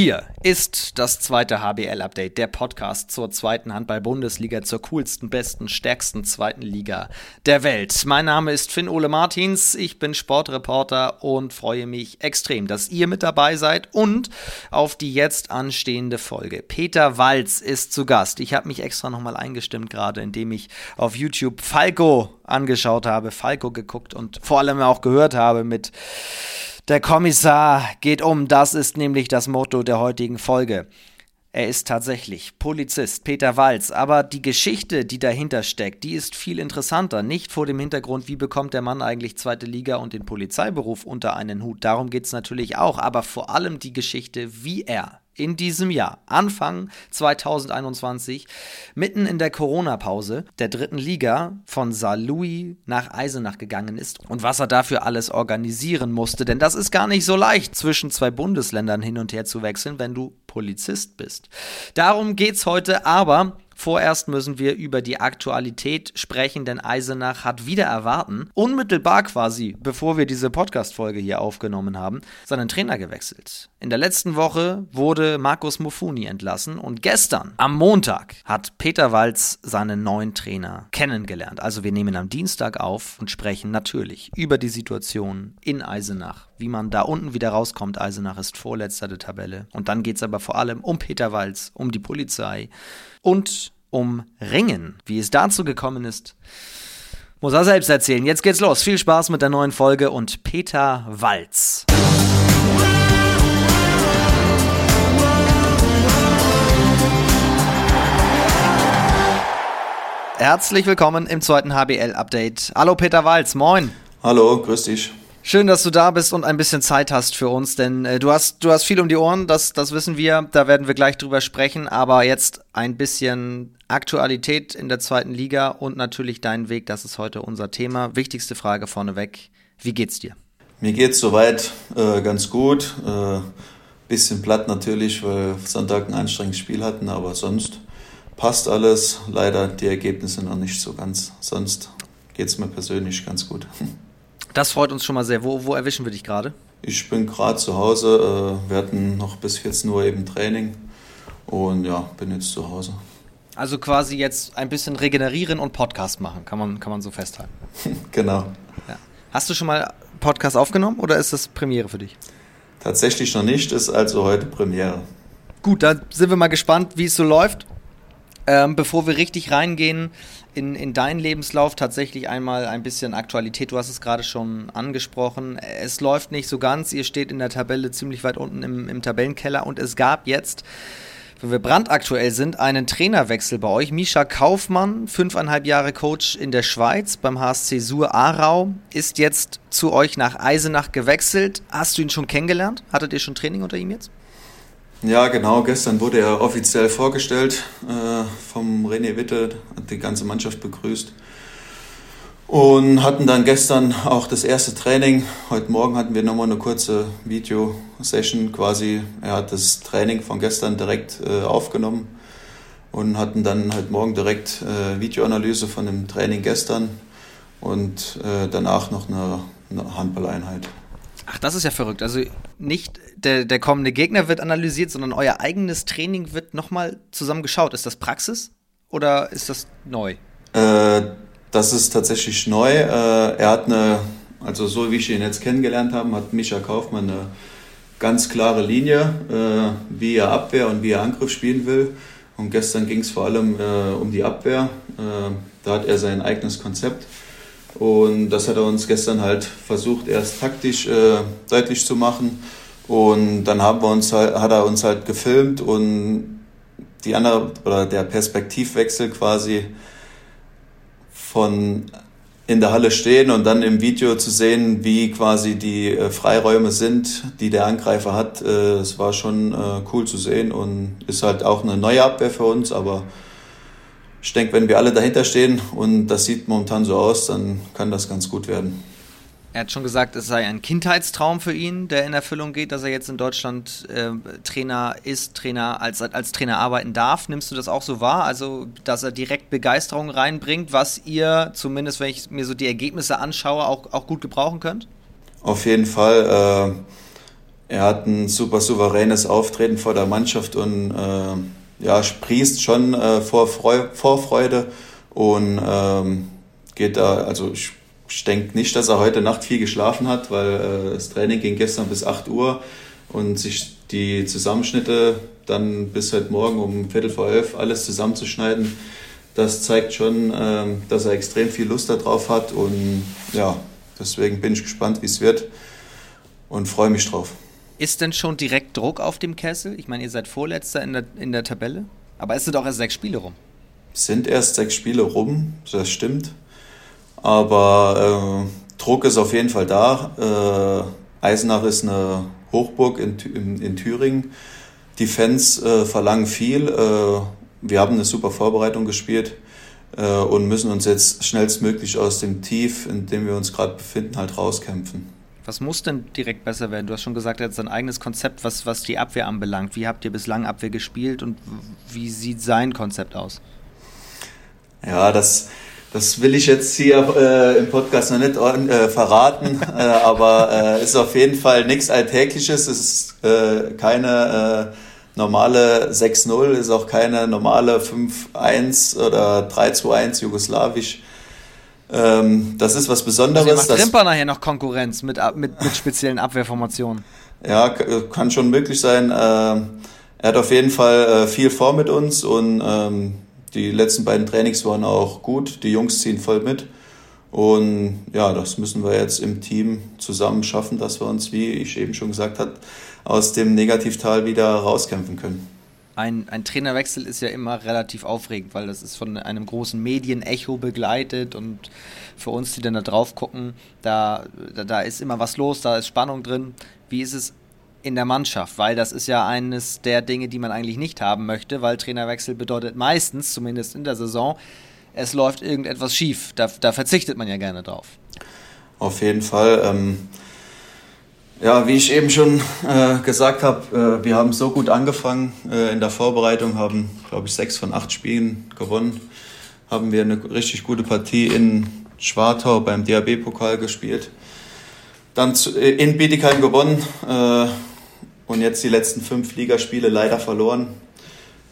Hier ist das zweite HBL-Update, der Podcast zur zweiten Handball-Bundesliga, zur coolsten, besten, stärksten zweiten Liga der Welt. Mein Name ist Finn Ole Martins, ich bin Sportreporter und freue mich extrem, dass ihr mit dabei seid und auf die jetzt anstehende Folge. Peter Walz ist zu Gast. Ich habe mich extra nochmal eingestimmt gerade, indem ich auf YouTube Falco angeschaut habe, Falco geguckt und vor allem auch gehört habe mit der Kommissar geht um, das ist nämlich das Motto der heutigen Folge. Er ist tatsächlich Polizist, Peter Walz, aber die Geschichte, die dahinter steckt, die ist viel interessanter. Nicht vor dem Hintergrund, wie bekommt der Mann eigentlich zweite Liga und den Polizeiberuf unter einen Hut. Darum geht es natürlich auch, aber vor allem die Geschichte, wie er in diesem Jahr, Anfang 2021, mitten in der Corona-Pause der dritten Liga von Saarlouis nach Eisenach gegangen ist und was er dafür alles organisieren musste. Denn das ist gar nicht so leicht, zwischen zwei Bundesländern hin und her zu wechseln, wenn du Polizist bist. Darum geht's heute, aber Vorerst müssen wir über die Aktualität sprechen, denn Eisenach hat wieder erwarten, unmittelbar quasi, bevor wir diese Podcast-Folge hier aufgenommen haben, seinen Trainer gewechselt. In der letzten Woche wurde Markus Mufuni entlassen und gestern, am Montag, hat Peter Walz seinen neuen Trainer kennengelernt. Also wir nehmen am Dienstag auf und sprechen natürlich über die Situation in Eisenach, wie man da unten wieder rauskommt. Eisenach ist vorletzter der Tabelle. Und dann geht es aber vor allem um Peter Walz, um die Polizei und um Ringen. Wie es dazu gekommen ist, muss er selbst erzählen. Jetzt geht's los. Viel Spaß mit der neuen Folge und Peter Walz. Herzlich willkommen im zweiten HBL-Update. Hallo Peter Walz, moin. Hallo, grüß dich. Schön, dass du da bist und ein bisschen Zeit hast für uns, denn äh, du, hast, du hast viel um die Ohren, das, das wissen wir, da werden wir gleich drüber sprechen, aber jetzt ein bisschen Aktualität in der zweiten Liga und natürlich dein Weg, das ist heute unser Thema. Wichtigste Frage vorneweg, wie geht's dir? Mir geht's soweit äh, ganz gut, äh, bisschen platt natürlich, weil Sonntag ein anstrengendes Spiel hatten, aber sonst passt alles. Leider die Ergebnisse noch nicht so ganz, sonst geht's mir persönlich ganz gut. Das freut uns schon mal sehr. Wo, wo erwischen wir dich gerade? Ich bin gerade zu Hause. Äh, wir hatten noch bis 14 Uhr eben Training und ja, bin jetzt zu Hause. Also quasi jetzt ein bisschen regenerieren und Podcast machen, kann man, kann man so festhalten. genau. Ja. Hast du schon mal Podcast aufgenommen oder ist das Premiere für dich? Tatsächlich noch nicht, ist also heute Premiere. Gut, dann sind wir mal gespannt, wie es so läuft. Ähm, bevor wir richtig reingehen in, in deinen Lebenslauf, tatsächlich einmal ein bisschen Aktualität. Du hast es gerade schon angesprochen. Es läuft nicht so ganz. Ihr steht in der Tabelle ziemlich weit unten im, im Tabellenkeller und es gab jetzt wenn wir brandaktuell sind, einen Trainerwechsel bei euch. Misha Kaufmann, fünfeinhalb Jahre Coach in der Schweiz beim HSC Sur Aarau, ist jetzt zu euch nach Eisenach gewechselt. Hast du ihn schon kennengelernt? Hattet ihr schon Training unter ihm jetzt? Ja, genau. Gestern wurde er offiziell vorgestellt äh, vom René Witte, hat die ganze Mannschaft begrüßt. Und hatten dann gestern auch das erste Training. Heute Morgen hatten wir nochmal eine kurze Video-Session quasi. Er hat das Training von gestern direkt äh, aufgenommen und hatten dann heute Morgen direkt äh, Videoanalyse von dem Training gestern und äh, danach noch eine, eine Handballeinheit. Ach, das ist ja verrückt. Also nicht der, der kommende Gegner wird analysiert, sondern euer eigenes Training wird nochmal zusammen geschaut. Ist das Praxis oder ist das neu? Äh, das ist tatsächlich neu. Äh, er hat eine, also so wie ich ihn jetzt kennengelernt habe, hat Micha Kaufmann eine ganz klare Linie, äh, wie er Abwehr und wie er Angriff spielen will. Und gestern ging es vor allem äh, um die Abwehr. Äh, da hat er sein eigenes Konzept. Und das hat er uns gestern halt versucht, erst taktisch äh, deutlich zu machen. Und dann haben wir uns halt, hat er uns halt gefilmt und die andere oder der Perspektivwechsel quasi von in der Halle stehen und dann im Video zu sehen, wie quasi die äh, Freiräume sind, die der Angreifer hat. Äh, es war schon äh, cool zu sehen und ist halt auch eine neue Abwehr für uns, aber ich denke, wenn wir alle dahinter stehen und das sieht momentan so aus, dann kann das ganz gut werden. Er hat schon gesagt, es sei ein Kindheitstraum für ihn, der in Erfüllung geht, dass er jetzt in Deutschland äh, Trainer ist, Trainer als, als Trainer arbeiten darf. Nimmst du das auch so wahr? Also, dass er direkt Begeisterung reinbringt, was ihr, zumindest wenn ich mir so die Ergebnisse anschaue, auch, auch gut gebrauchen könnt? Auf jeden Fall. Äh, er hat ein super souveränes Auftreten vor der Mannschaft und äh, ja, sprießt schon äh, vor Freu Vorfreude und ähm, geht da, also ich, ich denke nicht, dass er heute Nacht viel geschlafen hat, weil äh, das Training ging gestern bis 8 Uhr und sich die Zusammenschnitte dann bis heute Morgen um Viertel vor elf alles zusammenzuschneiden, das zeigt schon, äh, dass er extrem viel Lust darauf hat und ja, deswegen bin ich gespannt, wie es wird und freue mich drauf. Ist denn schon direkt Druck auf dem Kessel? Ich meine, ihr seid Vorletzter in der, in der Tabelle, aber es sind auch erst sechs Spiele rum. Sind erst sechs Spiele rum, das stimmt. Aber äh, Druck ist auf jeden Fall da. Äh, Eisenach ist eine Hochburg in, in, in Thüringen. Die Fans äh, verlangen viel. Äh, wir haben eine super Vorbereitung gespielt äh, und müssen uns jetzt schnellstmöglich aus dem Tief, in dem wir uns gerade befinden, halt rauskämpfen. Was muss denn direkt besser werden? Du hast schon gesagt, er hat sein eigenes Konzept, was, was die Abwehr anbelangt. Wie habt ihr bislang Abwehr gespielt und wie sieht sein Konzept aus? Ja, das, das will ich jetzt hier äh, im Podcast noch nicht äh, verraten, äh, aber äh, ist auf jeden Fall nichts Alltägliches. Es ist äh, keine äh, normale 6-0, ist auch keine normale 5-1 oder 3-2-1 jugoslawisch. Ähm, das ist was Besonderes. Also macht Trimper nachher noch Konkurrenz mit, mit, mit speziellen Abwehrformationen. Ja, kann schon möglich sein. Ähm, er hat auf jeden Fall äh, viel vor mit uns und ähm, die letzten beiden Trainings waren auch gut. Die Jungs ziehen voll mit. Und ja, das müssen wir jetzt im Team zusammen schaffen, dass wir uns, wie ich eben schon gesagt habe, aus dem Negativtal wieder rauskämpfen können ein, ein Trainerwechsel ist ja immer relativ aufregend, weil das ist von einem großen Medienecho begleitet und für uns, die dann da drauf gucken, da, da, da ist immer was los, da ist Spannung drin. Wie ist es in der Mannschaft? Weil das ist ja eines der Dinge, die man eigentlich nicht haben möchte, weil Trainerwechsel bedeutet meistens, zumindest in der Saison, es läuft irgendetwas schief. Da, da verzichtet man ja gerne drauf. Auf jeden Fall. Ähm ja, wie ich eben schon äh, gesagt habe, äh, wir haben so gut angefangen äh, in der Vorbereitung, haben, glaube ich, sechs von acht Spielen gewonnen. Haben wir eine richtig gute Partie in Schwartau beim DAB-Pokal gespielt. Dann zu, äh, in Bietigheim gewonnen äh, und jetzt die letzten fünf Ligaspiele leider verloren.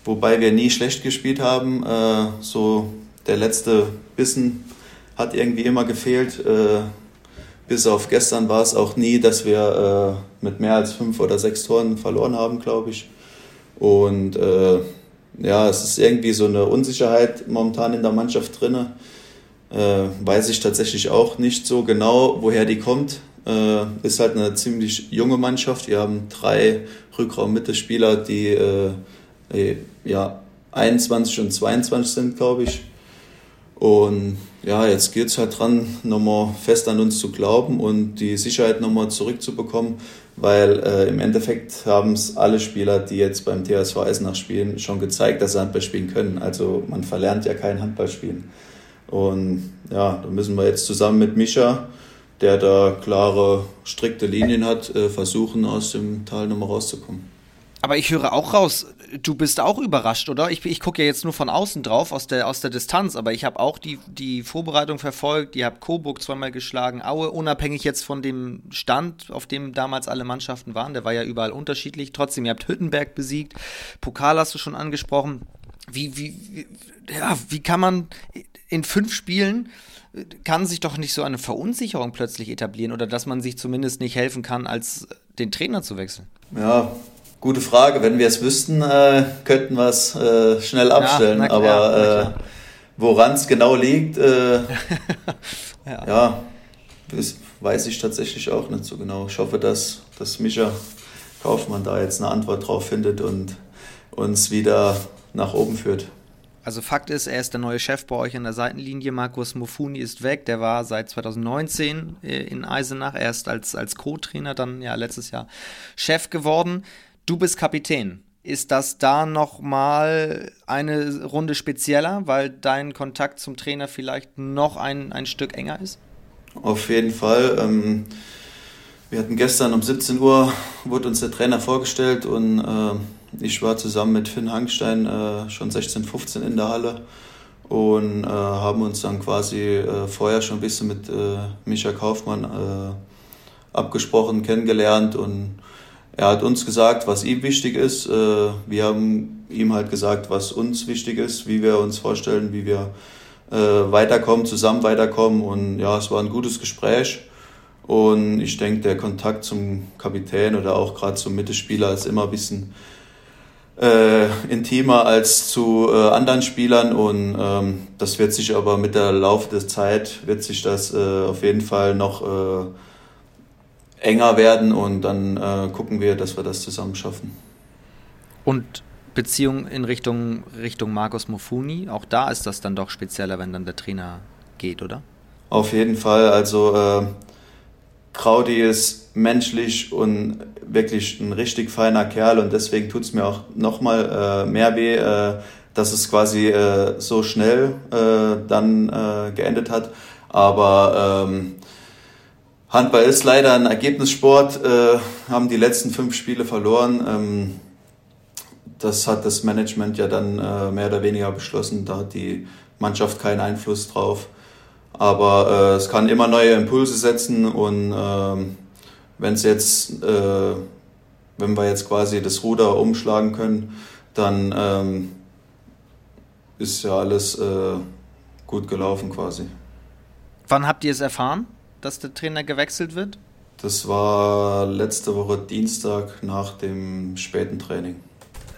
Wobei wir nie schlecht gespielt haben. Äh, so der letzte Bissen hat irgendwie immer gefehlt bis auf gestern war es auch nie, dass wir äh, mit mehr als fünf oder sechs Toren verloren haben, glaube ich. Und äh, ja, es ist irgendwie so eine Unsicherheit momentan in der Mannschaft drin. Äh, weiß ich tatsächlich auch nicht so genau, woher die kommt. Äh, ist halt eine ziemlich junge Mannschaft. Wir haben drei Rückraum-Mittelspieler, die äh, ja, 21 und 22 sind, glaube ich. Und ja, jetzt geht es halt dran, nochmal fest an uns zu glauben und die Sicherheit nochmal zurückzubekommen, weil äh, im Endeffekt haben es alle Spieler, die jetzt beim TSV Eisenach spielen, schon gezeigt, dass sie Handball spielen können. Also man verlernt ja kein Handball spielen. Und ja, da müssen wir jetzt zusammen mit Mischa, der da klare, strikte Linien hat, äh, versuchen, aus dem Tal nochmal rauszukommen. Aber ich höre auch raus, du bist auch überrascht, oder? Ich, ich gucke ja jetzt nur von außen drauf, aus der, aus der Distanz, aber ich habe auch die, die Vorbereitung verfolgt. Ihr habt Coburg zweimal geschlagen, Aue, unabhängig jetzt von dem Stand, auf dem damals alle Mannschaften waren. Der war ja überall unterschiedlich. Trotzdem, ihr habt Hüttenberg besiegt. Pokal hast du schon angesprochen. Wie, wie, wie, ja, wie kann man in fünf Spielen kann sich doch nicht so eine Verunsicherung plötzlich etablieren oder dass man sich zumindest nicht helfen kann, als den Trainer zu wechseln? Ja, Gute Frage. Wenn wir es wüssten, äh, könnten wir es äh, schnell abstellen. Ja, Aber äh, woran es genau liegt, äh, ja. ja, das weiß ich tatsächlich auch nicht so genau. Ich hoffe, dass, dass Micha Kaufmann da jetzt eine Antwort drauf findet und uns wieder nach oben führt. Also Fakt ist, er ist der neue Chef bei euch an der Seitenlinie. Markus Mofuni ist weg. Der war seit 2019 äh, in Eisenach erst als, als Co-Trainer, dann ja letztes Jahr Chef geworden. Du bist Kapitän. Ist das da nochmal eine Runde spezieller, weil dein Kontakt zum Trainer vielleicht noch ein, ein Stück enger ist? Auf jeden Fall. Ähm, wir hatten gestern um 17 Uhr, wurde uns der Trainer vorgestellt und äh, ich war zusammen mit Finn Hangstein äh, schon 16, 15 in der Halle und äh, haben uns dann quasi äh, vorher schon ein bisschen mit äh, Micha Kaufmann äh, abgesprochen, kennengelernt und er hat uns gesagt, was ihm wichtig ist. Äh, wir haben ihm halt gesagt, was uns wichtig ist, wie wir uns vorstellen, wie wir äh, weiterkommen, zusammen weiterkommen. Und ja, es war ein gutes Gespräch. Und ich denke, der Kontakt zum Kapitän oder auch gerade zum Mittelspieler ist immer ein bisschen äh, intimer als zu äh, anderen Spielern und ähm, das wird sich aber mit der Laufe der Zeit wird sich das äh, auf jeden Fall noch äh, enger werden und dann äh, gucken wir, dass wir das zusammen schaffen. Und Beziehung in Richtung, Richtung Markus Mofuni, auch da ist das dann doch spezieller, wenn dann der Trainer geht, oder? Auf jeden Fall, also äh, Kraudi ist menschlich und wirklich ein richtig feiner Kerl und deswegen tut es mir auch nochmal äh, mehr weh, äh, dass es quasi äh, so schnell äh, dann äh, geendet hat. Aber ähm, Handball ist leider ein Ergebnissport, äh, haben die letzten fünf Spiele verloren. Ähm, das hat das Management ja dann äh, mehr oder weniger beschlossen. Da hat die Mannschaft keinen Einfluss drauf. Aber äh, es kann immer neue Impulse setzen und ähm, wenn es jetzt, äh, wenn wir jetzt quasi das Ruder umschlagen können, dann ähm, ist ja alles äh, gut gelaufen quasi. Wann habt ihr es erfahren, dass der Trainer gewechselt wird? Das war letzte Woche Dienstag nach dem späten Training.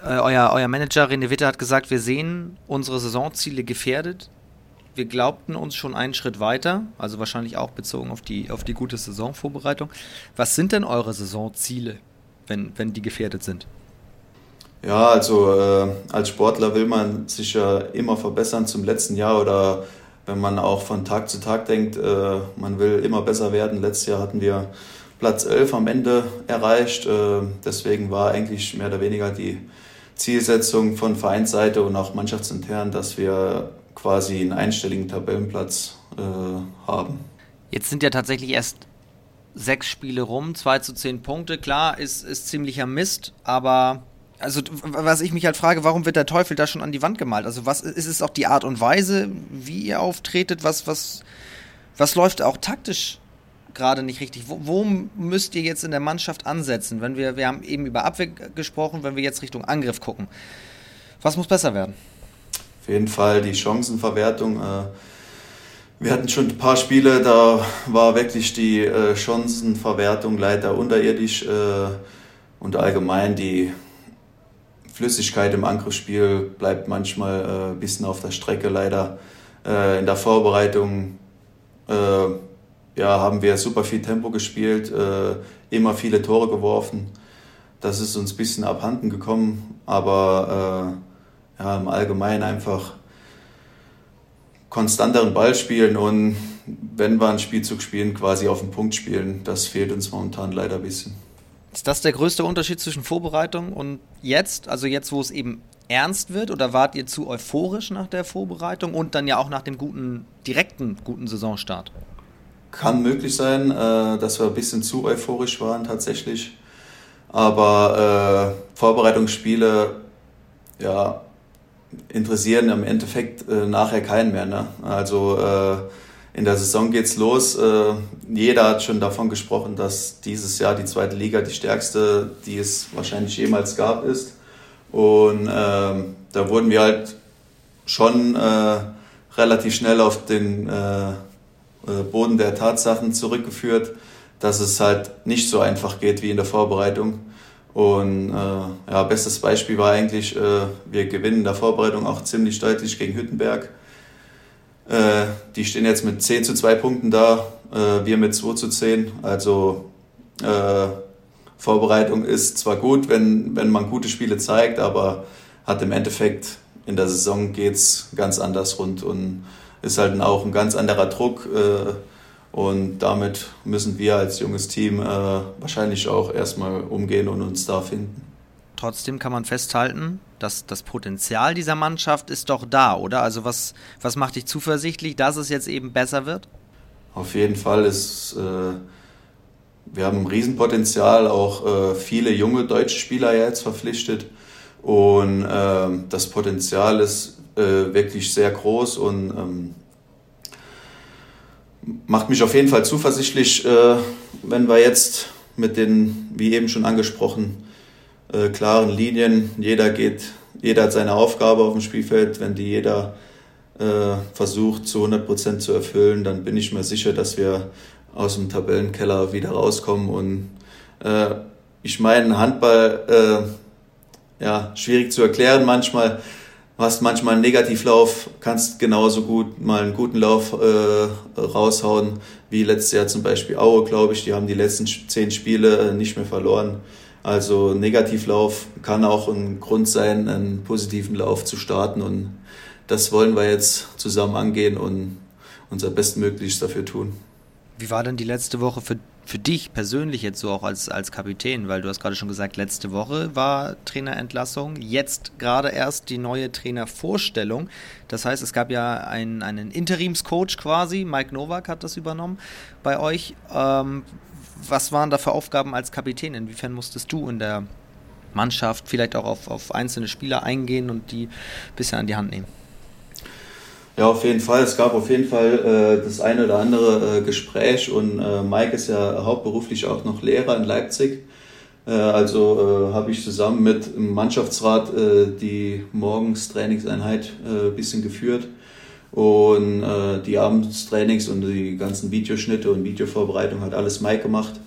Äh, euer, euer Manager René Witte hat gesagt, wir sehen unsere Saisonziele gefährdet wir glaubten uns schon einen Schritt weiter, also wahrscheinlich auch bezogen auf die, auf die gute Saisonvorbereitung. Was sind denn eure Saisonziele, wenn, wenn die gefährdet sind? Ja, also äh, als Sportler will man sich ja immer verbessern zum letzten Jahr oder wenn man auch von Tag zu Tag denkt, äh, man will immer besser werden. Letztes Jahr hatten wir Platz 11 am Ende erreicht. Äh, deswegen war eigentlich mehr oder weniger die Zielsetzung von Vereinsseite und auch mannschaftsintern, dass wir quasi einen einstelligen Tabellenplatz äh, haben. Jetzt sind ja tatsächlich erst sechs Spiele rum, zwei zu zehn Punkte. Klar, ist, ist ziemlicher Mist, aber also was ich mich halt frage, warum wird der Teufel da schon an die Wand gemalt? Also was ist es auch die Art und Weise, wie ihr auftretet? Was, was, was läuft auch taktisch gerade nicht richtig? Wo, wo müsst ihr jetzt in der Mannschaft ansetzen? Wenn wir, wir haben eben über Abwehr gesprochen, wenn wir jetzt Richtung Angriff gucken. Was muss besser werden? auf jeden Fall die Chancenverwertung. Äh, wir hatten schon ein paar Spiele, da war wirklich die äh, Chancenverwertung leider unterirdisch äh, und allgemein die Flüssigkeit im Angriffsspiel bleibt manchmal ein bisschen auf der Strecke leider. In der Vorbereitung ja, haben wir super viel Tempo gespielt, immer viele Tore geworfen. Das ist uns ein bisschen abhanden gekommen, aber ja, im Allgemeinen einfach konstanteren Ball spielen und wenn wir einen Spielzug spielen, quasi auf den Punkt spielen. Das fehlt uns momentan leider ein bisschen. Ist das der größte Unterschied zwischen Vorbereitung und jetzt? Also jetzt, wo es eben ernst wird oder wart ihr zu euphorisch nach der Vorbereitung und dann ja auch nach dem guten, direkten guten Saisonstart? Kann möglich sein, äh, dass wir ein bisschen zu euphorisch waren tatsächlich. Aber äh, Vorbereitungsspiele, ja, interessieren im Endeffekt äh, nachher keinen mehr. Ne? Also äh, in der Saison geht's los. Äh, jeder hat schon davon gesprochen, dass dieses Jahr die zweite Liga die stärkste, die es wahrscheinlich jemals gab, ist. Und ähm, da wurden wir halt schon äh, relativ schnell auf den äh, äh, Boden der Tatsachen zurückgeführt, dass es halt nicht so einfach geht wie in der Vorbereitung. Und äh, ja, bestes Beispiel war eigentlich, äh, wir gewinnen in der Vorbereitung auch ziemlich deutlich gegen Hüttenberg. Äh, die stehen jetzt mit 10 zu 2 Punkten da, äh, wir mit 2 zu 10. Also äh, Vorbereitung ist zwar gut, wenn, wenn man gute Spiele zeigt, aber hat im Endeffekt in der Saison geht es ganz anders rund und ist halt auch ein ganz anderer Druck. Äh, und damit müssen wir als junges Team äh, wahrscheinlich auch erstmal umgehen und uns da finden. Trotzdem kann man festhalten, dass das Potenzial dieser Mannschaft ist doch da, oder? Also was, was macht dich zuversichtlich, dass es jetzt eben besser wird? Auf jeden Fall ist, äh, wir haben ein Riesenpotenzial, auch äh, viele junge deutsche Spieler jetzt verpflichtet. Und äh, das Potenzial ist äh, wirklich sehr groß und ähm, macht mich auf jeden Fall zuversichtlich, äh, wenn wir jetzt mit den, wie eben schon angesprochen, äh, klaren Linien. Jeder geht, jeder hat seine Aufgabe auf dem Spielfeld. Wenn die jeder äh, versucht zu 100 Prozent zu erfüllen, dann bin ich mir sicher, dass wir aus dem Tabellenkeller wieder rauskommen. Und äh, ich meine, Handball, äh, ja, schwierig zu erklären manchmal. Hast manchmal einen Negativlauf, kannst genauso gut mal einen guten Lauf äh, raushauen, wie letztes Jahr zum Beispiel Aue, glaube ich. Die haben die letzten zehn Spiele äh, nicht mehr verloren. Also Negativlauf kann auch ein Grund sein, einen positiven Lauf zu starten. Und das wollen wir jetzt zusammen angehen und unser Bestmögliches dafür tun. Wie war denn die letzte Woche für, für dich persönlich jetzt so auch als, als Kapitän? Weil du hast gerade schon gesagt, letzte Woche war Trainerentlassung, jetzt gerade erst die neue Trainervorstellung. Das heißt, es gab ja einen, einen Interimscoach quasi, Mike Nowak hat das übernommen bei euch. Ähm, was waren da für Aufgaben als Kapitän? Inwiefern musstest du in der Mannschaft vielleicht auch auf, auf einzelne Spieler eingehen und die bisschen an die Hand nehmen? Ja, auf jeden Fall. Es gab auf jeden Fall äh, das eine oder andere äh, Gespräch und äh, Mike ist ja hauptberuflich auch noch Lehrer in Leipzig. Äh, also äh, habe ich zusammen mit dem Mannschaftsrat äh, die morgens Trainingseinheit ein bisschen geführt und die Abendstrainings und die ganzen Videoschnitte und Videovorbereitung hat alles Mike gemacht.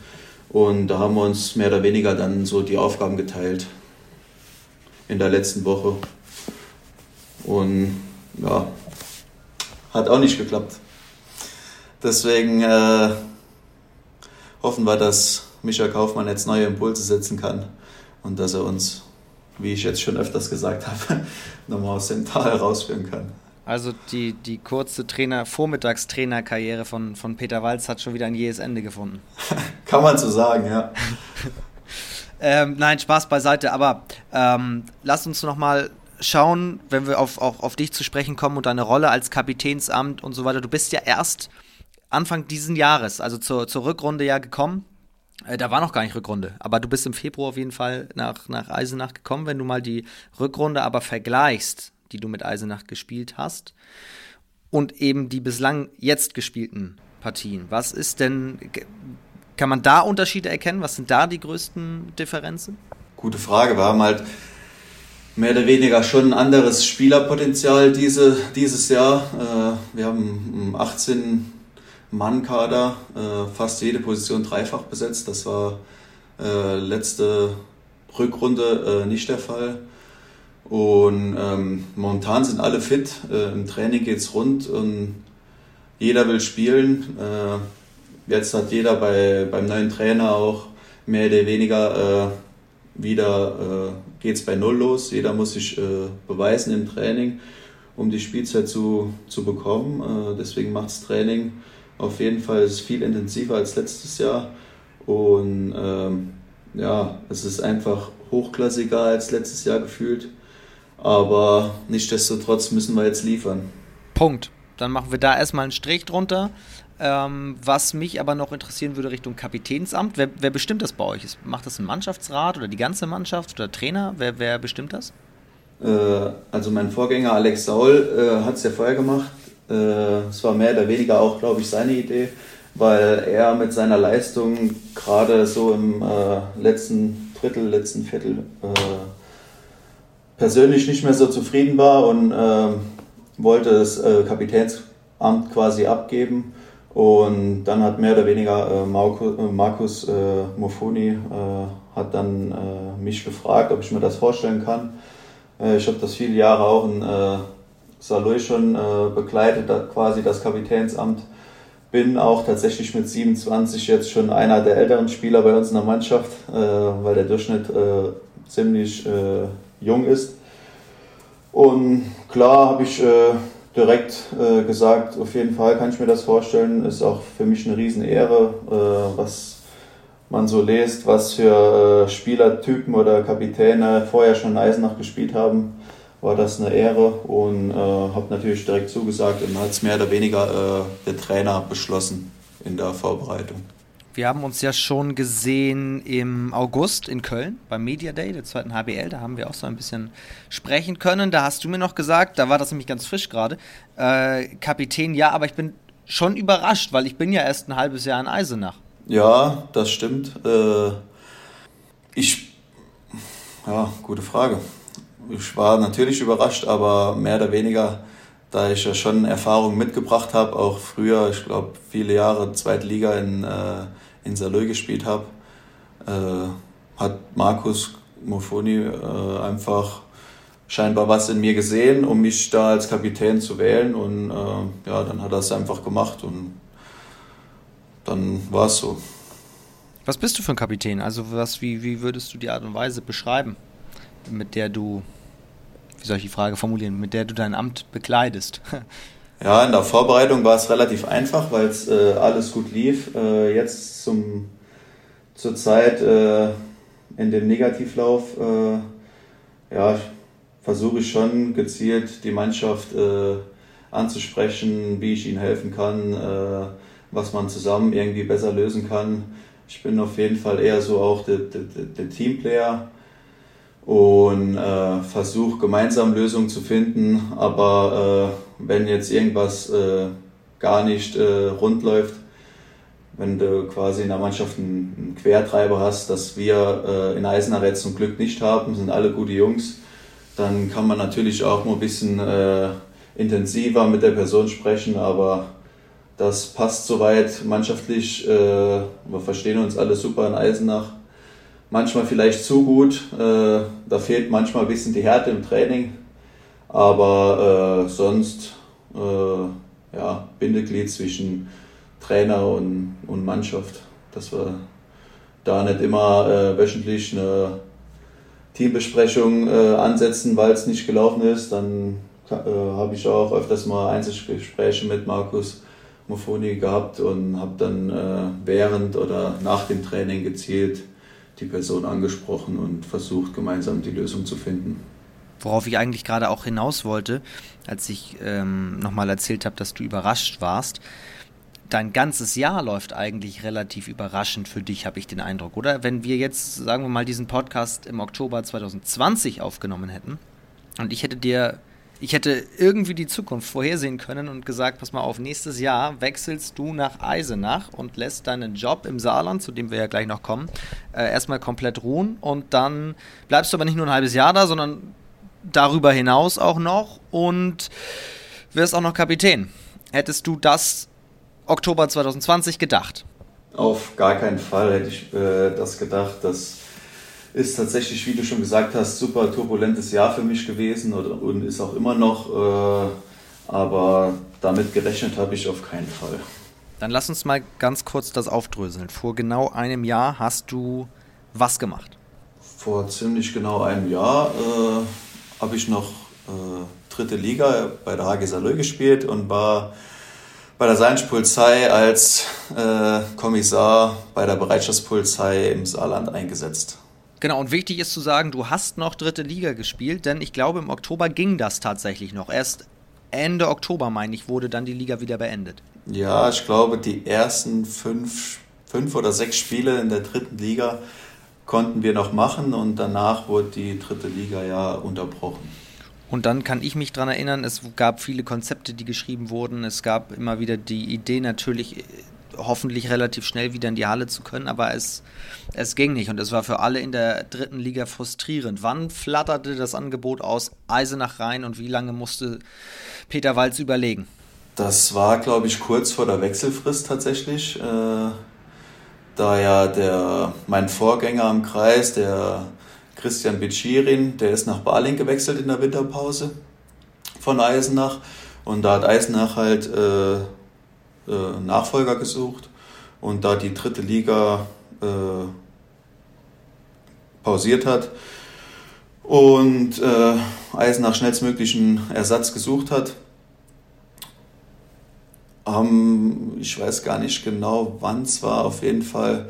Und da haben wir uns mehr oder weniger dann so die Aufgaben geteilt in der letzten Woche. Und ja, hat auch nicht geklappt. Deswegen äh, hoffen wir, dass Michael Kaufmann jetzt neue Impulse setzen kann und dass er uns, wie ich jetzt schon öfters gesagt habe, nochmal aus dem Tal rausführen kann. Also die, die kurze Trainer, Vormittagstrainerkarriere von, von Peter Walz hat schon wieder ein jähes Ende gefunden. kann man so sagen, ja. ähm, nein, Spaß beiseite, aber ähm, lass uns nochmal schauen, wenn wir auf, auch auf dich zu sprechen kommen und deine Rolle als Kapitänsamt und so weiter. Du bist ja erst Anfang diesen Jahres, also zur, zur Rückrunde ja gekommen. Äh, da war noch gar nicht Rückrunde, aber du bist im Februar auf jeden Fall nach, nach Eisenach gekommen. Wenn du mal die Rückrunde aber vergleichst, die du mit Eisenach gespielt hast, und eben die bislang jetzt gespielten Partien, was ist denn, kann man da Unterschiede erkennen? Was sind da die größten Differenzen? Gute Frage. Wir haben halt mehr oder weniger schon ein anderes Spielerpotenzial diese, dieses Jahr. Äh, wir haben 18 Mann-Kader, äh, fast jede Position dreifach besetzt. Das war äh, letzte Rückrunde nicht der Fall. Und ähm, momentan sind alle fit. Äh, Im Training geht es rund und jeder will spielen. Äh, jetzt hat jeder bei, beim neuen Trainer auch mehr oder weniger äh, wieder geht es bei Null los. Jeder muss sich äh, beweisen im Training, um die Spielzeit zu, zu bekommen. Äh, deswegen macht das Training auf jeden Fall viel intensiver als letztes Jahr. Und ähm, ja, es ist einfach hochklassiger als letztes Jahr gefühlt. Aber nichtsdestotrotz müssen wir jetzt liefern. Punkt. Dann machen wir da erstmal einen Strich drunter. Ähm, was mich aber noch interessieren würde Richtung Kapitänsamt, wer, wer bestimmt das bei euch? Macht das ein Mannschaftsrat oder die ganze Mannschaft oder Trainer? Wer, wer bestimmt das? Äh, also mein Vorgänger Alex Saul äh, hat es ja vorher gemacht. Äh, es war mehr oder weniger auch, glaube ich, seine Idee, weil er mit seiner Leistung gerade so im äh, letzten Drittel, letzten Viertel äh, persönlich nicht mehr so zufrieden war und ähm, wollte das äh, Kapitänsamt quasi abgeben und dann hat mehr oder weniger äh, äh, Markus äh, Mofoni äh, hat dann äh, mich gefragt, ob ich mir das vorstellen kann. Äh, ich habe das viele Jahre auch in äh, Saloy schon begleitet, da, quasi das Kapitänsamt. Bin auch tatsächlich mit 27 jetzt schon einer der älteren Spieler bei uns in der Mannschaft, weil der Durchschnitt ziemlich jung ist. Und klar habe ich direkt äh, gesagt, auf jeden Fall kann ich mir das vorstellen. Ist auch für mich eine Riesenehre, äh, was man so liest, was für äh, Spielertypen oder Kapitäne vorher schon in Eisenach gespielt haben, war das eine Ehre und äh, habe natürlich direkt zugesagt und hat es mehr oder weniger äh, der Trainer beschlossen in der Vorbereitung. Wir haben uns ja schon gesehen im August in Köln beim Media Day der zweiten HBL. Da haben wir auch so ein bisschen sprechen können. Da hast du mir noch gesagt, da war das nämlich ganz frisch gerade, äh, Kapitän, ja, aber ich bin schon überrascht, weil ich bin ja erst ein halbes Jahr in Eisenach. Ja, das stimmt. Äh, ich, ja, gute Frage. Ich war natürlich überrascht, aber mehr oder weniger, da ich ja schon Erfahrungen mitgebracht habe, auch früher, ich glaube, viele Jahre zweite Liga in, äh, in Salö gespielt habe, äh, hat Markus Mofoni äh, einfach scheinbar was in mir gesehen, um mich da als Kapitän zu wählen. Und äh, ja, dann hat er es einfach gemacht und dann war es so. Was bist du für ein Kapitän? Also was, wie, wie würdest du die Art und Weise beschreiben, mit der du, wie soll ich die Frage formulieren, mit der du dein Amt bekleidest? Ja, in der Vorbereitung war es relativ einfach, weil es äh, alles gut lief. Äh, jetzt zum, zur Zeit äh, in dem Negativlauf, äh, ja, versuche ich schon gezielt die Mannschaft äh, anzusprechen, wie ich ihnen helfen kann, äh, was man zusammen irgendwie besser lösen kann. Ich bin auf jeden Fall eher so auch der, der, der Teamplayer und äh, versuche gemeinsam Lösungen zu finden. Aber äh, wenn jetzt irgendwas äh, gar nicht äh, rund läuft, wenn du quasi in der Mannschaft einen, Quertreiber hast, das wir äh, in Eisenach jetzt zum Glück nicht haben, sind alle gute Jungs, dann kann man natürlich auch mal ein bisschen äh, intensiver mit der Person sprechen, aber das passt soweit mannschaftlich. Wir verstehen uns alle super in Eisenach. Manchmal vielleicht zu gut. Äh, da fehlt manchmal ein bisschen die Härte im Training. Aber äh, sonst äh, ja, Bindeglied zwischen Trainer und, und Mannschaft. Dass wir da nicht immer äh, wöchentlich eine Teambesprechung äh, ansetzen, weil es nicht gelaufen ist. Dann habe ich auch öfters mal Einzelgespräche mit Markus Mofoni gehabt und habe dann äh, während oder nach dem Training gezielt die Person angesprochen und versucht, gemeinsam die Lösung zu finden. Worauf ich eigentlich gerade auch hinaus wollte, als ich ähm, nochmal erzählt habe, dass du überrascht warst. Dein ganzes Jahr läuft eigentlich relativ überraschend für dich, habe ich den Eindruck, oder? Wenn wir jetzt, sagen wir mal, diesen Podcast im Oktober 2020 aufgenommen hätten und ich hätte dir ich hätte irgendwie die Zukunft vorhersehen können und gesagt, pass mal auf, nächstes Jahr wechselst du nach Eisenach und lässt deinen Job im Saarland, zu dem wir ja gleich noch kommen, äh, erstmal komplett ruhen und dann bleibst du aber nicht nur ein halbes Jahr da, sondern darüber hinaus auch noch und wirst auch noch Kapitän. Hättest du das Oktober 2020 gedacht? Auf gar keinen Fall hätte ich äh, das gedacht, dass ist tatsächlich, wie du schon gesagt hast, super turbulentes Jahr für mich gewesen und ist auch immer noch. Äh, aber damit gerechnet habe ich auf keinen Fall. Dann lass uns mal ganz kurz das aufdröseln. Vor genau einem Jahr hast du was gemacht? Vor ziemlich genau einem Jahr äh, habe ich noch äh, dritte Liga bei der HG Salö gespielt und war bei der Seinspolizei als äh, Kommissar bei der Bereitschaftspolizei im Saarland eingesetzt. Genau, und wichtig ist zu sagen, du hast noch dritte Liga gespielt, denn ich glaube, im Oktober ging das tatsächlich noch. Erst Ende Oktober, meine ich, wurde dann die Liga wieder beendet. Ja, ich glaube, die ersten fünf, fünf oder sechs Spiele in der dritten Liga konnten wir noch machen und danach wurde die dritte Liga ja unterbrochen. Und dann kann ich mich daran erinnern, es gab viele Konzepte, die geschrieben wurden. Es gab immer wieder die Idee, natürlich hoffentlich relativ schnell wieder in die Halle zu können, aber es, es ging nicht und es war für alle in der dritten Liga frustrierend. Wann flatterte das Angebot aus Eisenach rein und wie lange musste Peter Walz überlegen? Das war, glaube ich, kurz vor der Wechselfrist tatsächlich. Äh, da ja der, mein Vorgänger im Kreis, der Christian Bitschirin, der ist nach Baling gewechselt in der Winterpause von Eisenach. Und da hat Eisenach halt äh, äh, Nachfolger gesucht und da die dritte Liga äh, pausiert hat und äh, Eisenach schnellstmöglichen Ersatz gesucht hat, haben, ich weiß gar nicht genau, wann es war, auf jeden Fall,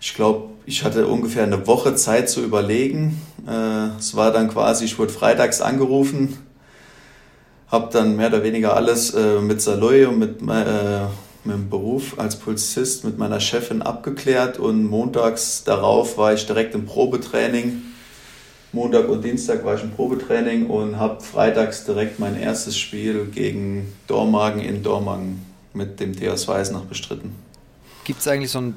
ich glaube, ich hatte ungefähr eine Woche Zeit zu überlegen. Äh, es war dann quasi, ich wurde freitags angerufen, habe dann mehr oder weniger alles äh, mit Saloy und mit, äh, mit dem Beruf als Polizist mit meiner Chefin abgeklärt und montags darauf war ich direkt im Probetraining. Montag und Dienstag war ich im Probetraining und habe freitags direkt mein erstes Spiel gegen Dormagen in Dormagen mit dem DS Weisenach bestritten. Gibt es eigentlich so ein,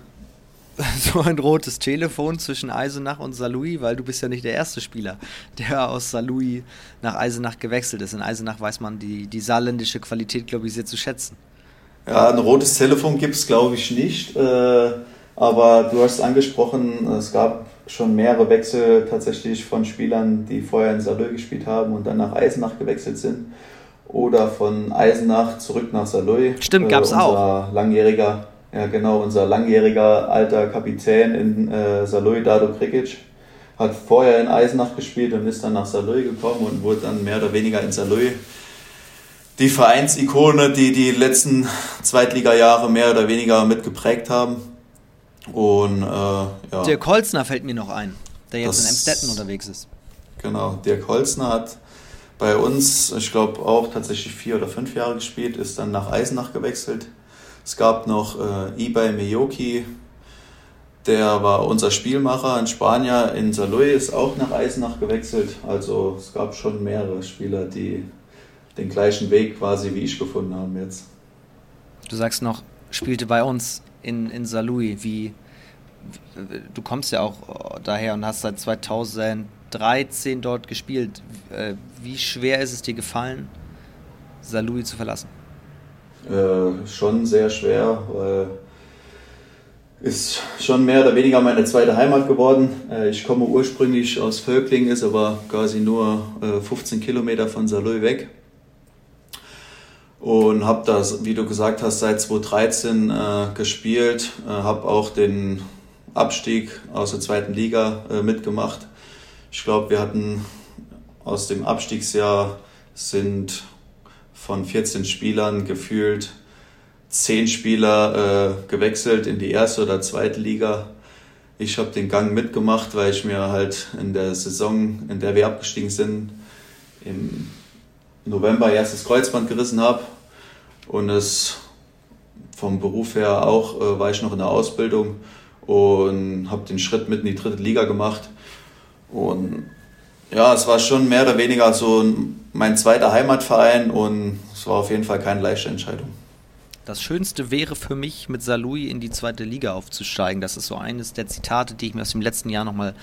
so ein rotes Telefon zwischen Eisenach und Salui? Weil du bist ja nicht der erste Spieler, der aus Salui nach Eisenach gewechselt ist. In Eisenach weiß man die, die saarländische Qualität, glaube ich, sehr zu schätzen. Ja, ein rotes Telefon gibt es, glaube ich, nicht. Äh, aber du hast angesprochen, es gab schon mehrere Wechsel tatsächlich von Spielern, die vorher in Salou gespielt haben und dann nach Eisenach gewechselt sind. Oder von Eisenach zurück nach Saloy. Stimmt, gab es äh, auch. Langjähriger, ja genau, unser langjähriger alter Kapitän in äh, Saloy, Dado Krikic, hat vorher in Eisenach gespielt und ist dann nach Saloy gekommen und wurde dann mehr oder weniger in Saloy die Vereinsikone, die die letzten Zweitliga-Jahre mehr oder weniger mitgeprägt haben. Und, äh, ja. Dirk Holzner fällt mir noch ein, der jetzt das, in Emstetten unterwegs ist. Genau, Dirk Holzner hat bei uns, ich glaube auch tatsächlich vier oder fünf Jahre gespielt, ist dann nach Eisenach gewechselt. Es gab noch äh, Ibai Miyoki, der war unser Spielmacher, ein Spanier in Saloy, ist auch nach Eisenach gewechselt. Also es gab schon mehrere Spieler, die den gleichen Weg quasi wie ich gefunden haben jetzt. Du sagst noch, spielte bei uns in, in Saarlouis, wie, du kommst ja auch daher und hast seit 2013 dort gespielt. Äh, wie schwer ist es dir gefallen, Saarlouis zu verlassen? Äh, schon sehr schwer, weil ist schon mehr oder weniger meine zweite Heimat geworden. Äh, ich komme ursprünglich aus Völkling, ist aber quasi nur 15 äh, Kilometer von Saarlouis weg und habe das, wie du gesagt hast, seit 2013 äh, gespielt, äh, habe auch den Abstieg aus der zweiten Liga äh, mitgemacht. Ich glaube, wir hatten aus dem Abstiegsjahr sind von 14 Spielern gefühlt 10 Spieler äh, gewechselt in die erste oder zweite Liga. Ich habe den Gang mitgemacht, weil ich mir halt in der Saison, in der wir abgestiegen sind, im November erstes Kreuzband gerissen habe und es vom Beruf her auch äh, war ich noch in der Ausbildung und habe den Schritt mit in die dritte Liga gemacht. Und ja, es war schon mehr oder weniger so mein zweiter Heimatverein und es war auf jeden Fall keine leichte Entscheidung. Das Schönste wäre für mich, mit Salui in die zweite Liga aufzusteigen. Das ist so eines der Zitate, die ich mir aus dem letzten Jahr nochmal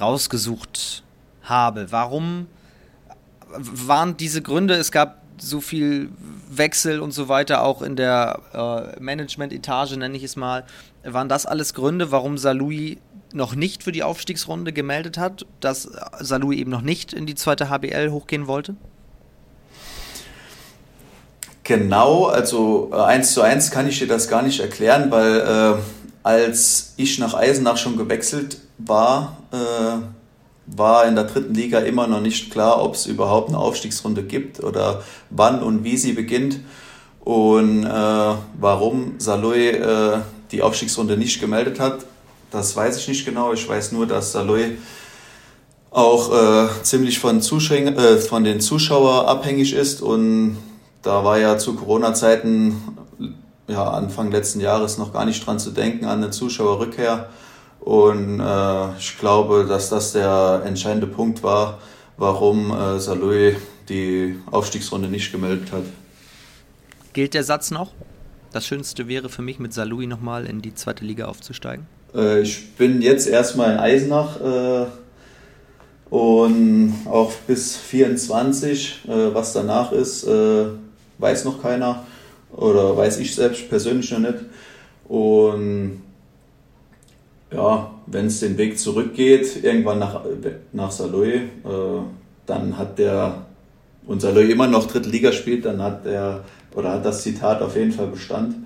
rausgesucht habe. Warum waren diese Gründe? Es gab so viel Wechsel und so weiter auch in der äh, Management-Etage, nenne ich es mal. Waren das alles Gründe, warum Salui noch nicht für die Aufstiegsrunde gemeldet hat, dass Salui eben noch nicht in die zweite HBL hochgehen wollte? Genau, also äh, eins zu eins kann ich dir das gar nicht erklären, weil äh, als ich nach Eisenach schon gewechselt war, äh, war in der dritten Liga immer noch nicht klar, ob es überhaupt eine Aufstiegsrunde gibt oder wann und wie sie beginnt. Und äh, warum Saloy äh, die Aufstiegsrunde nicht gemeldet hat, das weiß ich nicht genau. Ich weiß nur, dass Saloy auch äh, ziemlich von, äh, von den Zuschauern abhängig ist. Und da war ja zu Corona-Zeiten, ja, Anfang letzten Jahres noch gar nicht dran zu denken an eine Zuschauerrückkehr. Und äh, ich glaube, dass das der entscheidende Punkt war, warum äh, Saloy die Aufstiegsrunde nicht gemeldet hat. Gilt der Satz noch? Das Schönste wäre für mich, mit Saloui nochmal in die zweite Liga aufzusteigen? Äh, ich bin jetzt erstmal in Eisenach äh, und auch bis 24. Äh, was danach ist, äh, weiß noch keiner oder weiß ich selbst persönlich noch nicht. Und ja, wenn es den Weg zurückgeht, irgendwann nach, nach Saloy, äh, dann hat der, und Saloy immer noch dritte Liga spielt, dann hat der, oder hat das Zitat auf jeden Fall Bestand,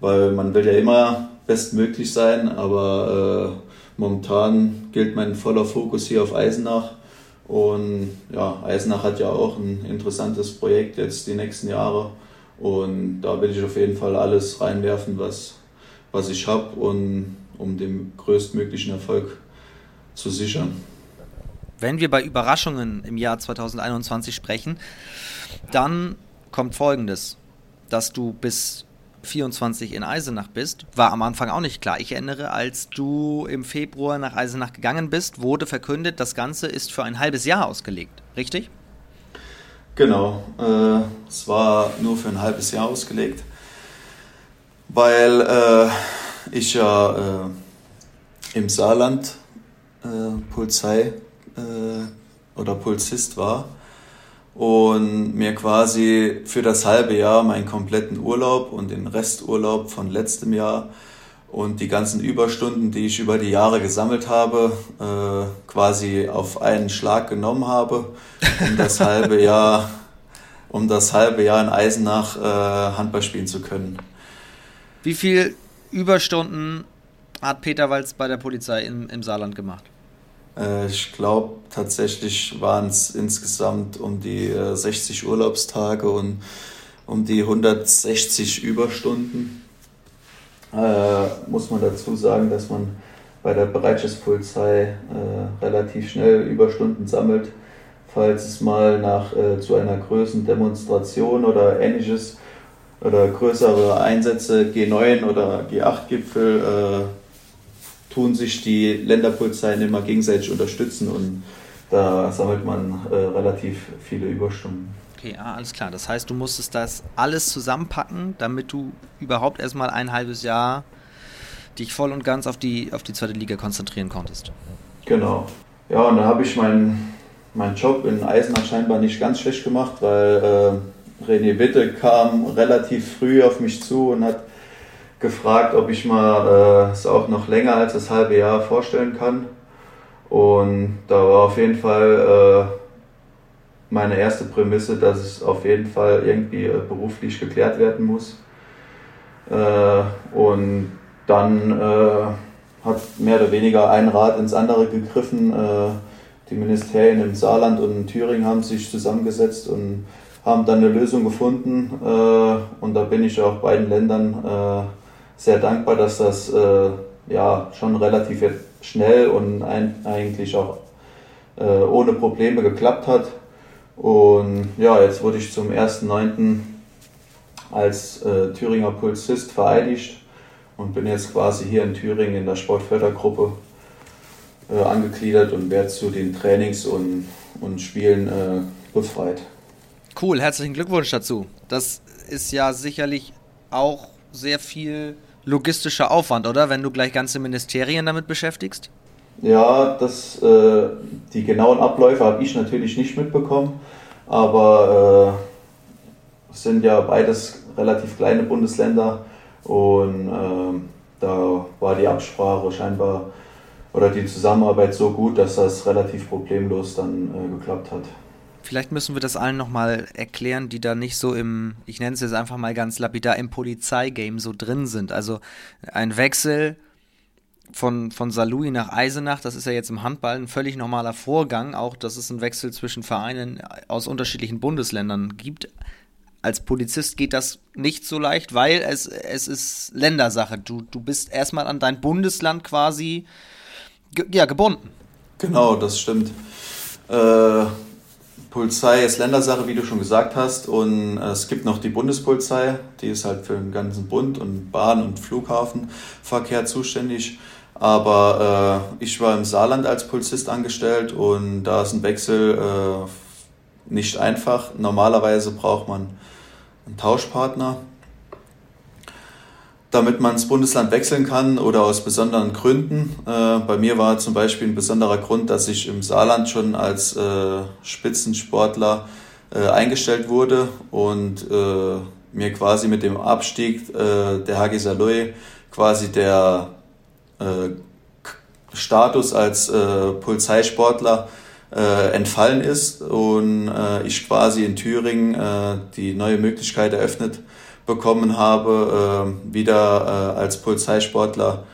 weil man will ja immer bestmöglich sein, aber äh, momentan gilt mein voller Fokus hier auf Eisenach. Und ja, Eisenach hat ja auch ein interessantes Projekt jetzt die nächsten Jahre. Und da will ich auf jeden Fall alles reinwerfen, was, was ich habe. Und um den größtmöglichen Erfolg zu sichern. Wenn wir bei Überraschungen im Jahr 2021 sprechen, dann kommt Folgendes, dass du bis 24 in Eisenach bist, war am Anfang auch nicht klar. Ich erinnere, als du im Februar nach Eisenach gegangen bist, wurde verkündet, das Ganze ist für ein halbes Jahr ausgelegt, richtig? Genau, äh, es war nur für ein halbes Jahr ausgelegt, weil äh, ich ja äh, im Saarland äh, Polizei äh, oder Polizist war und mir quasi für das halbe Jahr meinen kompletten Urlaub und den Resturlaub von letztem Jahr und die ganzen Überstunden, die ich über die Jahre gesammelt habe, äh, quasi auf einen Schlag genommen habe, um das halbe Jahr, um das halbe Jahr in Eisenach äh, Handball spielen zu können. Wie viel Überstunden hat Peter Walz bei der Polizei im, im Saarland gemacht? Äh, ich glaube, tatsächlich waren es insgesamt um die 60 äh, Urlaubstage und um die 160 Überstunden. Äh, muss man dazu sagen, dass man bei der Bereitschaftspolizei relativ schnell Überstunden sammelt, falls es mal nach äh, zu einer größeren Demonstration oder ähnliches oder größere Einsätze G9 oder G8-Gipfel äh, tun sich die Länderpolizeien immer gegenseitig unterstützen und da sammelt man äh, relativ viele Überstunden. Okay, ah, alles klar. Das heißt, du musstest das alles zusammenpacken, damit du überhaupt erstmal ein halbes Jahr dich voll und ganz auf die, auf die zweite Liga konzentrieren konntest. Genau. Ja, und da habe ich meinen mein Job in Eisenach scheinbar nicht ganz schlecht gemacht, weil äh, René Witte kam relativ früh auf mich zu und hat gefragt, ob ich mal äh, es auch noch länger als das halbe Jahr vorstellen kann. Und da war auf jeden Fall äh, meine erste Prämisse, dass es auf jeden Fall irgendwie äh, beruflich geklärt werden muss. Äh, und dann äh, hat mehr oder weniger ein Rad ins andere gegriffen. die Ministerien im Saarland und in Thüringen haben sich zusammengesetzt und haben dann eine Lösung gefunden. und da bin ich auch beiden Ländern sehr dankbar, dass das ja schon relativ schnell und eigentlich auch ohne Probleme geklappt hat. Und ja, jetzt wurde ich zum 1.9. als äh, Thüringer Pulsist vereidigt und bin jetzt quasi hier in Thüringen in der Sportfördergruppe äh, angegliedert und werde zu den Trainings und, und Spielen äh, befreit. Cool, herzlichen Glückwunsch dazu. Das ist ja sicherlich auch sehr viel logistischer Aufwand, oder? Wenn du gleich ganze Ministerien damit beschäftigst? Ja, das, äh, die genauen Abläufe habe ich natürlich nicht mitbekommen, aber äh, es sind ja beides relativ kleine Bundesländer und äh, da war die Absprache scheinbar oder die Zusammenarbeit so gut, dass das relativ problemlos dann äh, geklappt hat. Vielleicht müssen wir das allen nochmal erklären, die da nicht so im, ich nenne es jetzt einfach mal ganz lapidar, im Polizeigame so drin sind. Also ein Wechsel von, von Salui nach Eisenach, das ist ja jetzt im Handball ein völlig normaler Vorgang, auch dass es einen Wechsel zwischen Vereinen aus unterschiedlichen Bundesländern gibt. Als Polizist geht das nicht so leicht, weil es, es ist Ländersache. Du, du bist erstmal an dein Bundesland quasi ge ja, gebunden. Genau, das stimmt. Äh, Polizei ist Ländersache, wie du schon gesagt hast. Und äh, es gibt noch die Bundespolizei, die ist halt für den ganzen Bund und Bahn- und Flughafenverkehr zuständig. Aber äh, ich war im Saarland als Polizist angestellt und da ist ein Wechsel äh, nicht einfach. Normalerweise braucht man einen Tauschpartner, damit man das Bundesland wechseln kann oder aus besonderen Gründen. Äh, bei mir war zum Beispiel ein besonderer Grund, dass ich im Saarland schon als äh, Spitzensportler äh, eingestellt wurde und mir quasi mit dem Abstieg der HG Saloy quasi der Status als Polizeisportler entfallen ist und ich quasi in Thüringen die neue Möglichkeit eröffnet bekommen habe, äh, wieder äh, als Polizeisportler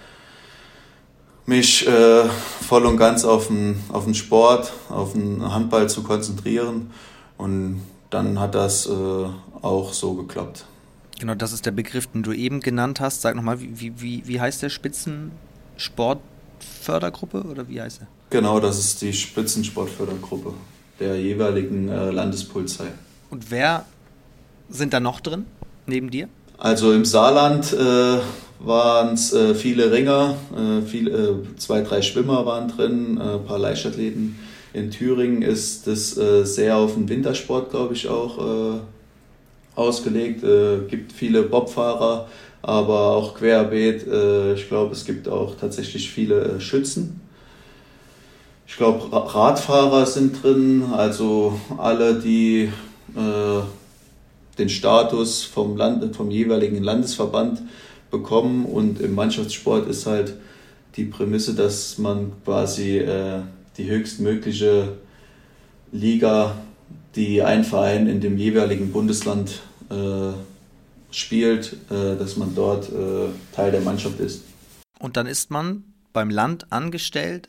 mich äh, voll und ganz auf den, auf den Sport, auf den Handball zu konzentrieren. Und dann hat das äh, auch so geklappt. Genau, das ist der Begriff, den du eben genannt hast. Sag nochmal, wie, wie, wie heißt der Spitzen? Sportfördergruppe oder wie heißt er? Genau, das ist die Spitzensportfördergruppe der jeweiligen äh, Landespolizei. Und wer sind da noch drin, neben dir? Also im Saarland äh, waren es äh, viele Ringer, äh, viel, äh, zwei, drei Schwimmer waren drin, äh, ein paar Leichtathleten. In Thüringen ist es sehr auf den Wintersport, glaube ich, auch ausgelegt. Es gibt viele Bobfahrer, aber auch querbeet. Äh, ich glaube, es gibt auch tatsächlich viele Schützen. Ich glaube, Radfahrer sind drin, also alle, die äh, den Status vom, Land, vom jeweiligen Landesverband bekommen. Und im Mannschaftssport ist halt die Prämisse, dass man quasi äh, die höchstmögliche Liga, die ein Verein in dem jeweiligen Bundesland äh, spielt, äh, dass man dort äh, Teil der Mannschaft ist. Und dann ist man beim Land angestellt,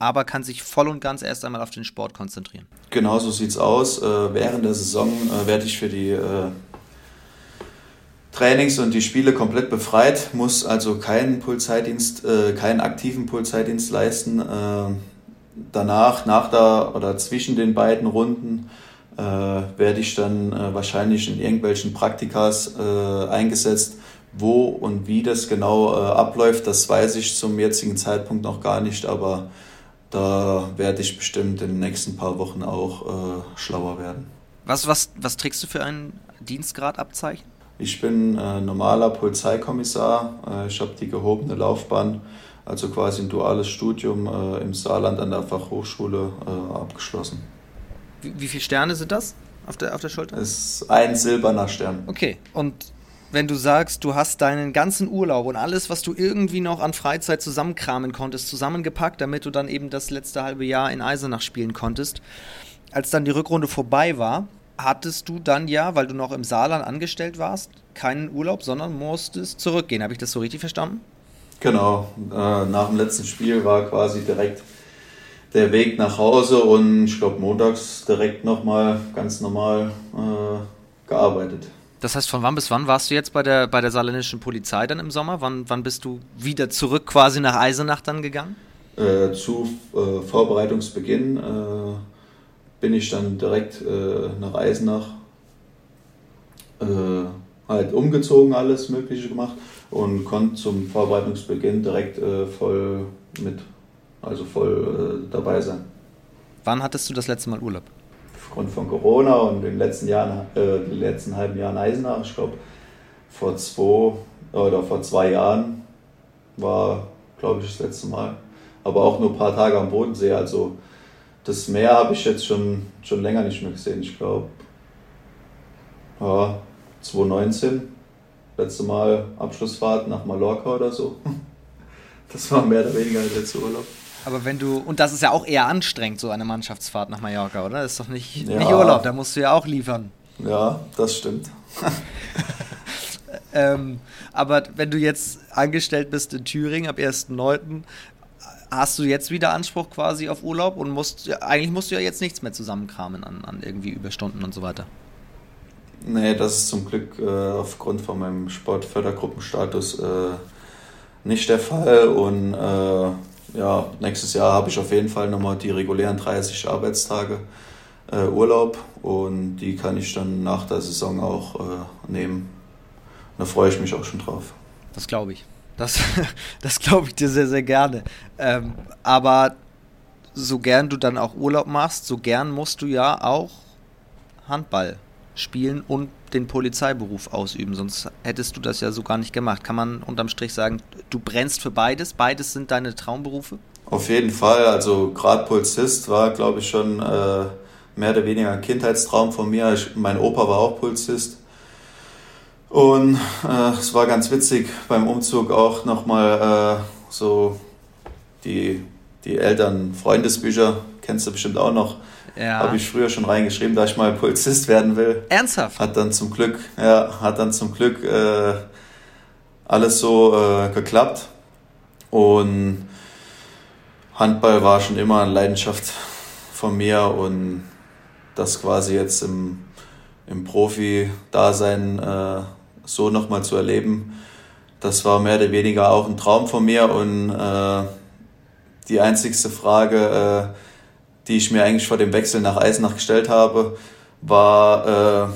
aber kann sich voll und ganz erst einmal auf den Sport konzentrieren. Genau so sieht es aus. Äh, während der Saison äh, werde ich für die äh, Trainings und die Spiele komplett befreit, muss also keinen Polizeidienst, keinen aktiven Polizeidienst leisten. danach, nach der oder zwischen den beiden Runden, werde ich dann wahrscheinlich in irgendwelchen Praktikas eingesetzt. Wo und wie das genau abläuft, das weiß ich zum jetzigen Zeitpunkt noch gar nicht, aber da werde ich bestimmt in den nächsten paar Wochen auch äh, schlauer werden. Was, was, was trägst du für ein Dienstgradabzeichen? Ich bin äh, normaler Polizeikommissar. Äh, ich habe die gehobene Laufbahn, also quasi ein duales Studium äh, im Saarland an der Fachhochschule äh, abgeschlossen. Wie, wie viele Sterne sind das auf der, auf der Schulter? Es ist ein silberner Stern. Okay, und wenn du sagst, du hast deinen ganzen Urlaub und alles, was du irgendwie noch an Freizeit zusammenkramen konntest, zusammengepackt, damit du dann eben das letzte halbe Jahr in Eisenach spielen konntest. Als dann die Rückrunde vorbei war, hattest du dann ja, weil du noch im Saarland angestellt warst, keinen Urlaub, sondern musstest zurückgehen. Habe ich das so richtig verstanden? Genau. Äh, nach dem letzten Spiel war quasi direkt der Weg nach Hause und ich glaube montags direkt nochmal ganz normal äh, gearbeitet. Das heißt, von wann bis wann warst du jetzt bei der, bei der saarländischen Polizei dann im Sommer? Wann, wann bist du wieder zurück quasi nach Eisenach dann gegangen? Äh, zu äh, Vorbereitungsbeginn äh, bin ich dann direkt äh, nach Eisenach äh, halt umgezogen, alles Mögliche gemacht und konnte zum Vorbereitungsbeginn direkt äh, voll mit, also voll dabei sein. Wann hattest du das letzte Mal Urlaub? Aufgrund von Corona und den letzten Jahren, äh, den letzten halben Jahren Eisenach, ich glaube vor zwei oder vor zwei Jahren war, glaube ich, das letzte Mal. Aber auch nur ein paar Tage am Bodensee. Also das Meer habe ich jetzt schon, schon länger nicht mehr gesehen. Ich glaube, ja, 2019, letzte Mal Abschlussfahrt nach Mallorca oder so. Das war mehr oder weniger der letzte Urlaub. Aber wenn du, und das ist ja auch eher anstrengend, so eine Mannschaftsfahrt nach Mallorca, oder? Das ist doch nicht, ja. nicht Urlaub, da musst du ja auch liefern. Ja, das stimmt. ähm, aber wenn du jetzt angestellt bist in Thüringen ab 1.9., hast du jetzt wieder Anspruch quasi auf Urlaub und musst, eigentlich musst du ja jetzt nichts mehr zusammenkramen an, an irgendwie Überstunden und so weiter. Nee, das ist zum Glück äh, aufgrund von meinem Sportfördergruppenstatus äh, nicht der Fall und äh, ja, nächstes Jahr habe ich auf jeden Fall nochmal die regulären 30 Arbeitstage äh, Urlaub und die kann ich dann nach der Saison auch äh, nehmen. Da freue ich mich auch schon drauf. Das glaube ich. Das, das glaube ich dir sehr, sehr gerne. Ähm, aber so gern du dann auch Urlaub machst, so gern musst du ja auch Handball spielen und den Polizeiberuf ausüben, sonst hättest du das ja so gar nicht gemacht. Kann man unterm Strich sagen, du brennst für beides? Beides sind deine Traumberufe? Auf jeden Fall. Also gerade Polizist war, glaube ich, schon äh, mehr oder weniger ein Kindheitstraum von mir. Ich, mein Opa war auch Polizist. Und äh, es war ganz witzig beim Umzug auch nochmal äh, so die, die Eltern-Freundesbücher, kennst du bestimmt auch noch, ja. Habe ich früher schon reingeschrieben, da ich mal Polizist werden will. Ernsthaft? Hat dann zum Glück, ja, hat dann zum Glück äh, alles so äh, geklappt. Und Handball war schon immer eine Leidenschaft von mir und das quasi jetzt im, im Profi-Dasein äh, so nochmal zu erleben, das war mehr oder weniger auch ein Traum von mir und äh, die einzigste Frage, äh, die ich mir eigentlich vor dem Wechsel nach Eisenach gestellt habe, war, äh,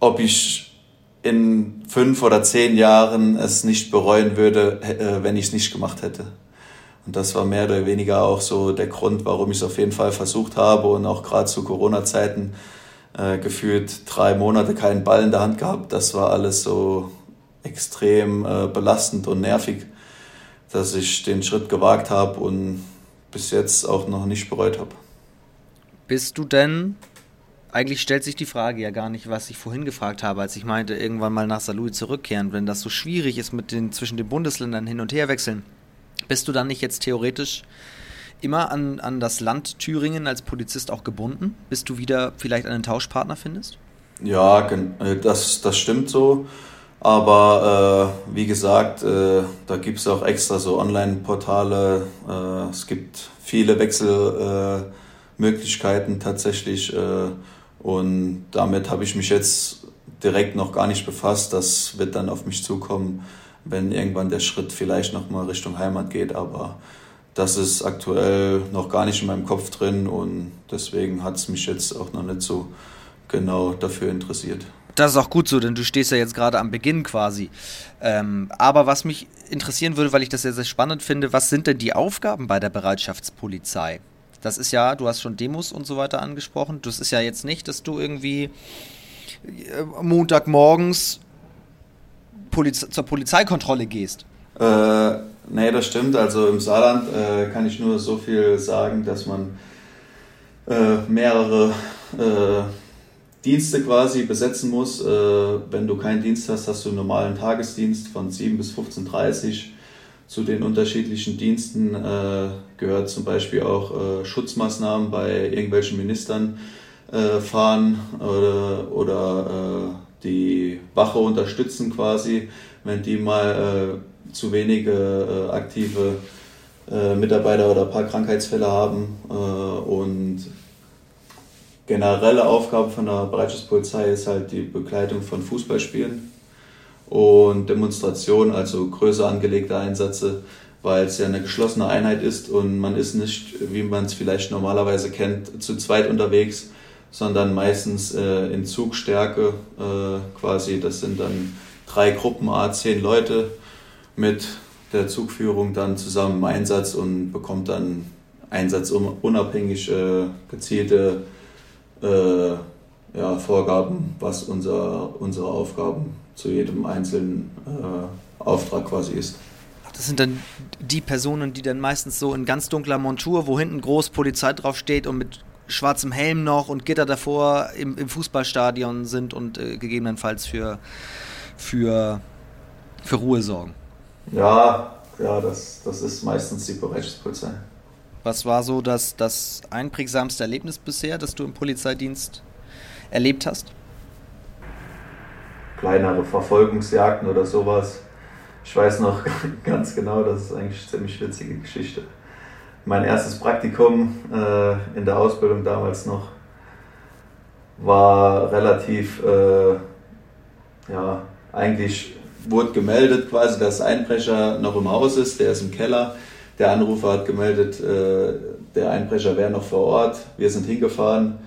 ob ich in fünf oder zehn Jahren es nicht bereuen würde, äh, wenn ich es nicht gemacht hätte. Und das war mehr oder weniger auch so der Grund, warum ich es auf jeden Fall versucht habe und auch gerade zu Corona-Zeiten äh, gefühlt drei Monate keinen Ball in der Hand gehabt. Das war alles so extrem äh, belastend und nervig, dass ich den Schritt gewagt habe und bis jetzt auch noch nicht bereut habe. Bist du denn, eigentlich stellt sich die Frage ja gar nicht, was ich vorhin gefragt habe, als ich meinte, irgendwann mal nach Salui zurückkehren, wenn das so schwierig ist mit den zwischen den Bundesländern hin und her wechseln, bist du dann nicht jetzt theoretisch immer an, an das Land Thüringen als Polizist auch gebunden, bis du wieder vielleicht einen Tauschpartner findest? Ja, äh, das, das stimmt so. Aber äh, wie gesagt, äh, da gibt es auch extra so Online-Portale. Äh, es gibt viele Wechselmöglichkeiten tatsächlich. Äh, und damit habe ich mich jetzt direkt noch gar nicht befasst. Das wird dann auf mich zukommen, wenn irgendwann der Schritt vielleicht nochmal Richtung Heimat geht. Aber das ist aktuell noch gar nicht in meinem Kopf drin und deswegen hat es mich jetzt auch noch nicht so genau dafür interessiert. Das ist auch gut so, denn du stehst ja jetzt gerade am Beginn quasi. Ähm, aber was mich interessieren würde, weil ich das sehr, sehr spannend finde, was sind denn die Aufgaben bei der Bereitschaftspolizei? Das ist ja, du hast schon Demos und so weiter angesprochen. Das ist ja jetzt nicht, dass du irgendwie äh, Montagmorgens Poliz zur Polizeikontrolle gehst. Äh, nee, das stimmt. Also im Saarland äh, kann ich nur so viel sagen, dass man äh, mehrere äh, Dienste quasi besetzen muss. Äh, wenn du keinen Dienst hast, hast du einen normalen Tagesdienst von 7 bis 15.30 Uhr. Zu den unterschiedlichen Diensten äh, gehört zum Beispiel auch Schutzmaßnahmen bei irgendwelchen Ministern fahren oder, oder die Wache unterstützen quasi, wenn die mal zu wenige äh, aktive äh, Mitarbeiter oder ein paar Krankheitsfälle haben. Äh, und generelle Aufgabe von der Bereitschaftspolizei ist halt die Begleitung von Fußballspielen und Demonstrationen, also größer angelegte Einsätze, weil es ja eine geschlossene Einheit ist und man ist nicht, wie man es vielleicht normalerweise kennt, zu zweit unterwegs, sondern meistens äh, in Zugstärke äh, quasi. Das sind dann drei Gruppen, a zehn Leute mit der Zugführung dann zusammen im Einsatz und bekommt dann einsatzunabhängig äh, gezielte äh, ja, Vorgaben, was unser, unsere Aufgaben zu jedem einzelnen äh, Auftrag quasi ist. Das sind dann die Personen, die dann meistens so in ganz dunkler Montur, wo hinten groß Polizei draufsteht und mit schwarzem Helm noch und Gitter davor im, im Fußballstadion sind und äh, gegebenenfalls für, für, für Ruhe sorgen. Ja, ja, das, das ist meistens die Bereitschaftspolizei. Was war so das, das einprägsamste Erlebnis bisher, das du im Polizeidienst erlebt hast? Kleinere Verfolgungsjagden oder sowas. Ich weiß noch ganz genau, das ist eigentlich eine ziemlich witzige Geschichte. Mein erstes Praktikum äh, in der Ausbildung damals noch war relativ, äh, ja, eigentlich wurde gemeldet quasi, dass Einbrecher noch im Haus ist, der ist im Keller. Der Anrufer hat gemeldet, äh, der Einbrecher wäre noch vor Ort. Wir sind hingefahren.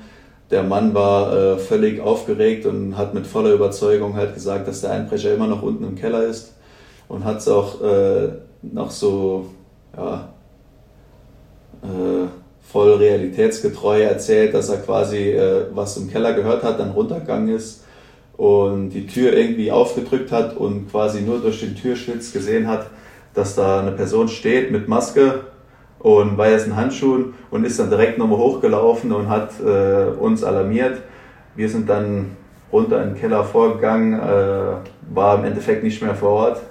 Der Mann war äh, völlig aufgeregt und hat mit voller Überzeugung halt gesagt, dass der Einbrecher immer noch unten im Keller ist und hat es auch äh, noch so ja, äh, voll realitätsgetreu erzählt, dass er quasi äh, was im Keller gehört hat, dann runtergegangen ist und die Tür irgendwie aufgedrückt hat und quasi nur durch den Türschlitz gesehen hat, dass da eine Person steht mit Maske und weißen Handschuhen und ist dann direkt nochmal hochgelaufen und hat äh, uns alarmiert. Wir sind dann runter in den Keller vorgegangen, äh, war im Endeffekt nicht mehr vor Ort,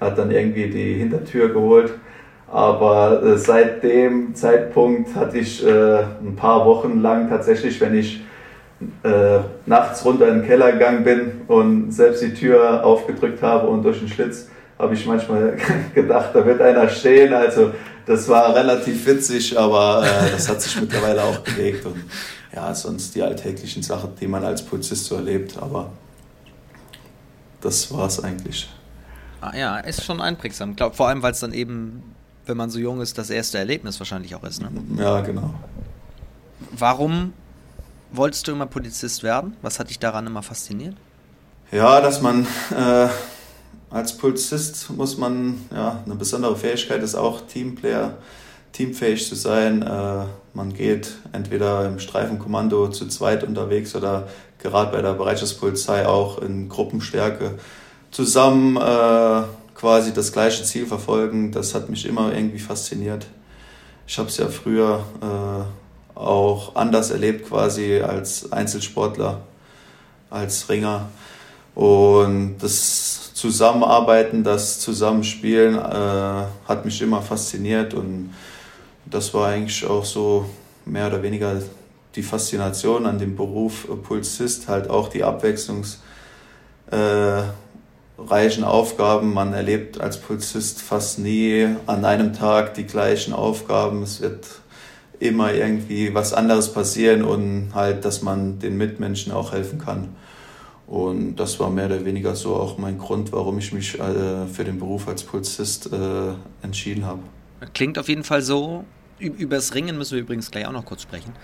hat dann irgendwie die Hintertür geholt. Aber äh, seit dem Zeitpunkt hatte ich äh, ein paar Wochen lang tatsächlich, wenn ich äh, nachts runter in den Keller gegangen bin und selbst die Tür aufgedrückt habe und durch den Schlitz habe ich manchmal gedacht, da wird einer stehen. Also das war relativ witzig, aber äh, das hat sich mittlerweile auch gelegt. Und ja, sonst die alltäglichen Sachen, die man als Polizist so erlebt, aber das war es eigentlich. Ah, ja, ist schon einprägsam. Glaub, vor allem, weil es dann eben, wenn man so jung ist, das erste Erlebnis wahrscheinlich auch ist. Ne? Ja, genau. Warum wolltest du immer Polizist werden? Was hat dich daran immer fasziniert? Ja, dass man äh, als Polizist muss man, ja, eine besondere Fähigkeit ist auch Teamplayer teamfähig zu sein. Äh, man geht entweder im Streifenkommando zu zweit unterwegs oder gerade bei der Bereitschaftspolizei auch in Gruppenstärke zusammen äh, quasi das gleiche Ziel verfolgen. Das hat mich immer irgendwie fasziniert. Ich habe es ja früher äh, auch anders erlebt, quasi als Einzelsportler, als Ringer. Und das Zusammenarbeiten, das Zusammenspielen äh, hat mich immer fasziniert und das war eigentlich auch so mehr oder weniger die Faszination an dem Beruf Pulsist, halt auch die abwechslungsreichen äh, Aufgaben. Man erlebt als Pulsist fast nie an einem Tag die gleichen Aufgaben. Es wird immer irgendwie was anderes passieren und halt, dass man den Mitmenschen auch helfen kann. Und das war mehr oder weniger so auch mein Grund, warum ich mich äh, für den Beruf als Pulsist äh, entschieden habe. Klingt auf jeden Fall so. Über das Ringen müssen wir übrigens gleich auch noch kurz sprechen.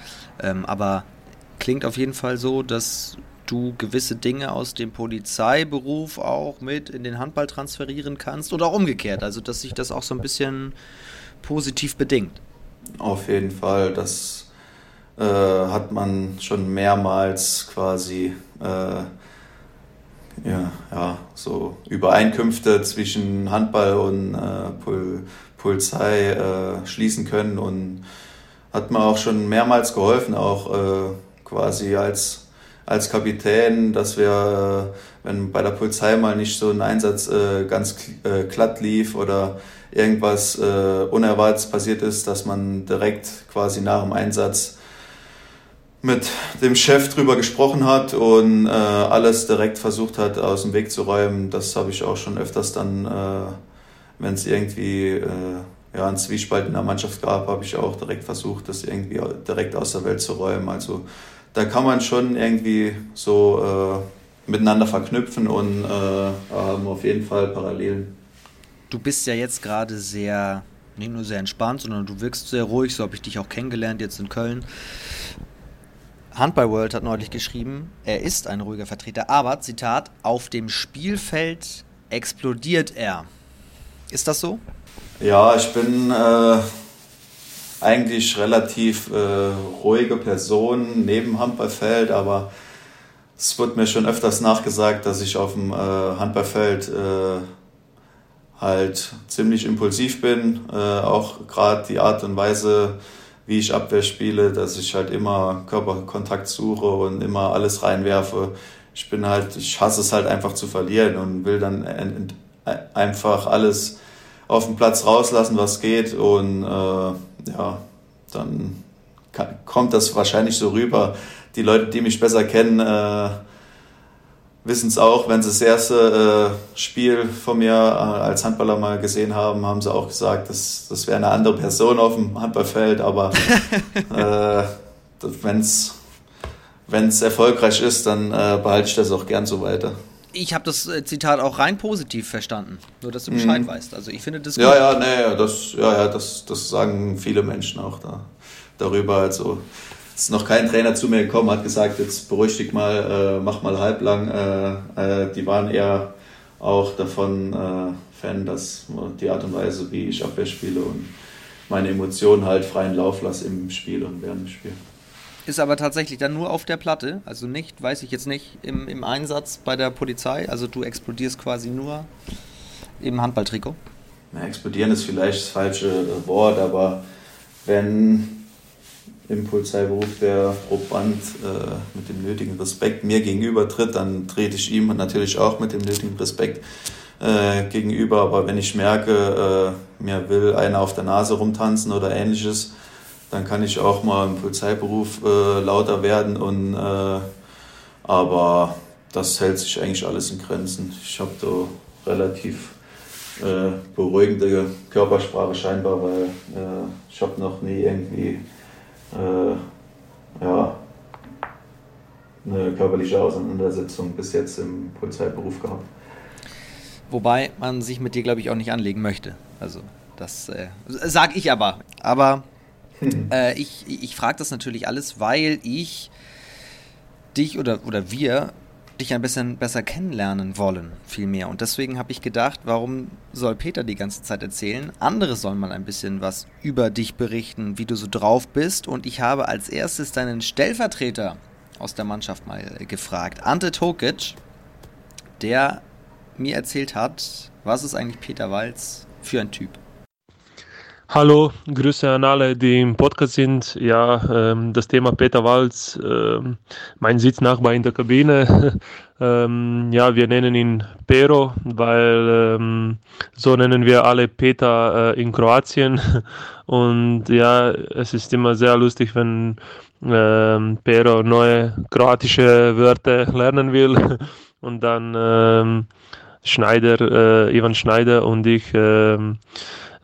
Ähm, aber klingt auf jeden Fall so, dass du gewisse Dinge aus dem Polizeiberuf auch mit in den Handball transferieren kannst oder auch umgekehrt. Also, dass sich das auch so ein bisschen positiv bedingt. Auf jeden Fall. Das äh, hat man schon mehrmals quasi. Äh, ja, ja, so Übereinkünfte zwischen Handball und äh, Pol Polizei äh, schließen können und hat mir auch schon mehrmals geholfen, auch äh, quasi als, als Kapitän, dass wir, äh, wenn bei der Polizei mal nicht so ein Einsatz äh, ganz äh, glatt lief oder irgendwas Unerwartetes passiert ist, dass man direkt quasi nach dem Einsatz mit dem Chef drüber gesprochen hat und äh, alles direkt versucht hat aus dem Weg zu räumen. Das habe ich auch schon öfters dann, äh, wenn es irgendwie äh, ja, einen Zwiespalt in der Mannschaft gab, habe ich auch direkt versucht, das irgendwie direkt aus der Welt zu räumen. Also da kann man schon irgendwie so äh, miteinander verknüpfen und äh, haben auf jeden Fall Parallelen. Du bist ja jetzt gerade sehr, nicht nur sehr entspannt, sondern du wirkst sehr ruhig, so habe ich dich auch kennengelernt jetzt in Köln. Handball World hat neulich geschrieben, er ist ein ruhiger Vertreter, aber, Zitat, auf dem Spielfeld explodiert er. Ist das so? Ja, ich bin äh, eigentlich relativ äh, ruhige Person neben Handballfeld, aber es wird mir schon öfters nachgesagt, dass ich auf dem äh, Handballfeld äh, halt ziemlich impulsiv bin. Äh, auch gerade die Art und Weise, wie ich Abwehr spiele, dass ich halt immer Körperkontakt suche und immer alles reinwerfe. Ich bin halt, ich hasse es halt einfach zu verlieren und will dann einfach alles auf dem Platz rauslassen, was geht und äh, ja, dann kommt das wahrscheinlich so rüber. Die Leute, die mich besser kennen, äh, wissen es auch, wenn sie das erste äh, Spiel von mir äh, als Handballer mal gesehen haben, haben sie auch gesagt, das, das wäre eine andere Person auf dem Handballfeld, aber äh, wenn es erfolgreich ist, dann äh, behalte ich das auch gern so weiter. Ich habe das äh, Zitat auch rein positiv verstanden, nur dass du Bescheid mhm. weißt. Also ich finde das gut. Ja, ja, nee, das, ja, ja, das, das sagen viele Menschen auch da, darüber. Also ist noch kein Trainer zu mir gekommen, hat gesagt, jetzt beruhig dich mal, äh, mach mal halblang. Äh, äh, die waren eher auch davon äh, Fan, dass die Art und Weise, wie ich Abwehr spiele und meine Emotionen halt freien Lauf lasse im Spiel und während dem Spiel. Ist aber tatsächlich dann nur auf der Platte, also nicht, weiß ich jetzt nicht, im, im Einsatz bei der Polizei. Also du explodierst quasi nur im Handballtrikot. Ja, explodieren ist vielleicht das falsche Wort, aber wenn im Polizeiberuf der Proband äh, mit dem nötigen Respekt mir gegenüber tritt, dann trete ich ihm natürlich auch mit dem nötigen Respekt äh, gegenüber. Aber wenn ich merke, äh, mir will einer auf der Nase rumtanzen oder ähnliches, dann kann ich auch mal im Polizeiberuf äh, lauter werden. Und, äh, aber das hält sich eigentlich alles in Grenzen. Ich habe da relativ äh, beruhigende Körpersprache scheinbar, weil ich habe noch nie irgendwie äh, ja, eine körperliche Auseinandersetzung bis jetzt im Polizeiberuf gehabt. Wobei man sich mit dir, glaube ich, auch nicht anlegen möchte. Also, das äh, sage ich aber. Aber hm. äh, ich, ich frage das natürlich alles, weil ich dich oder, oder wir dich ein bisschen besser kennenlernen wollen, vielmehr. Und deswegen habe ich gedacht, warum soll Peter die ganze Zeit erzählen? Andere sollen mal ein bisschen was über dich berichten, wie du so drauf bist. Und ich habe als erstes deinen Stellvertreter aus der Mannschaft mal gefragt, Ante Tokic, der mir erzählt hat, was ist eigentlich Peter Walz für ein Typ? Hallo, Grüße an alle, die im Podcast sind. Ja, ähm, das Thema Peter Walz, ähm, mein Sitznachbar in der Kabine. ähm, ja, wir nennen ihn Pero, weil ähm, so nennen wir alle Peter äh, in Kroatien. Und ja, es ist immer sehr lustig, wenn ähm, Pero neue kroatische Wörter lernen will. Und dann ähm, Schneider, äh, Ivan Schneider und ich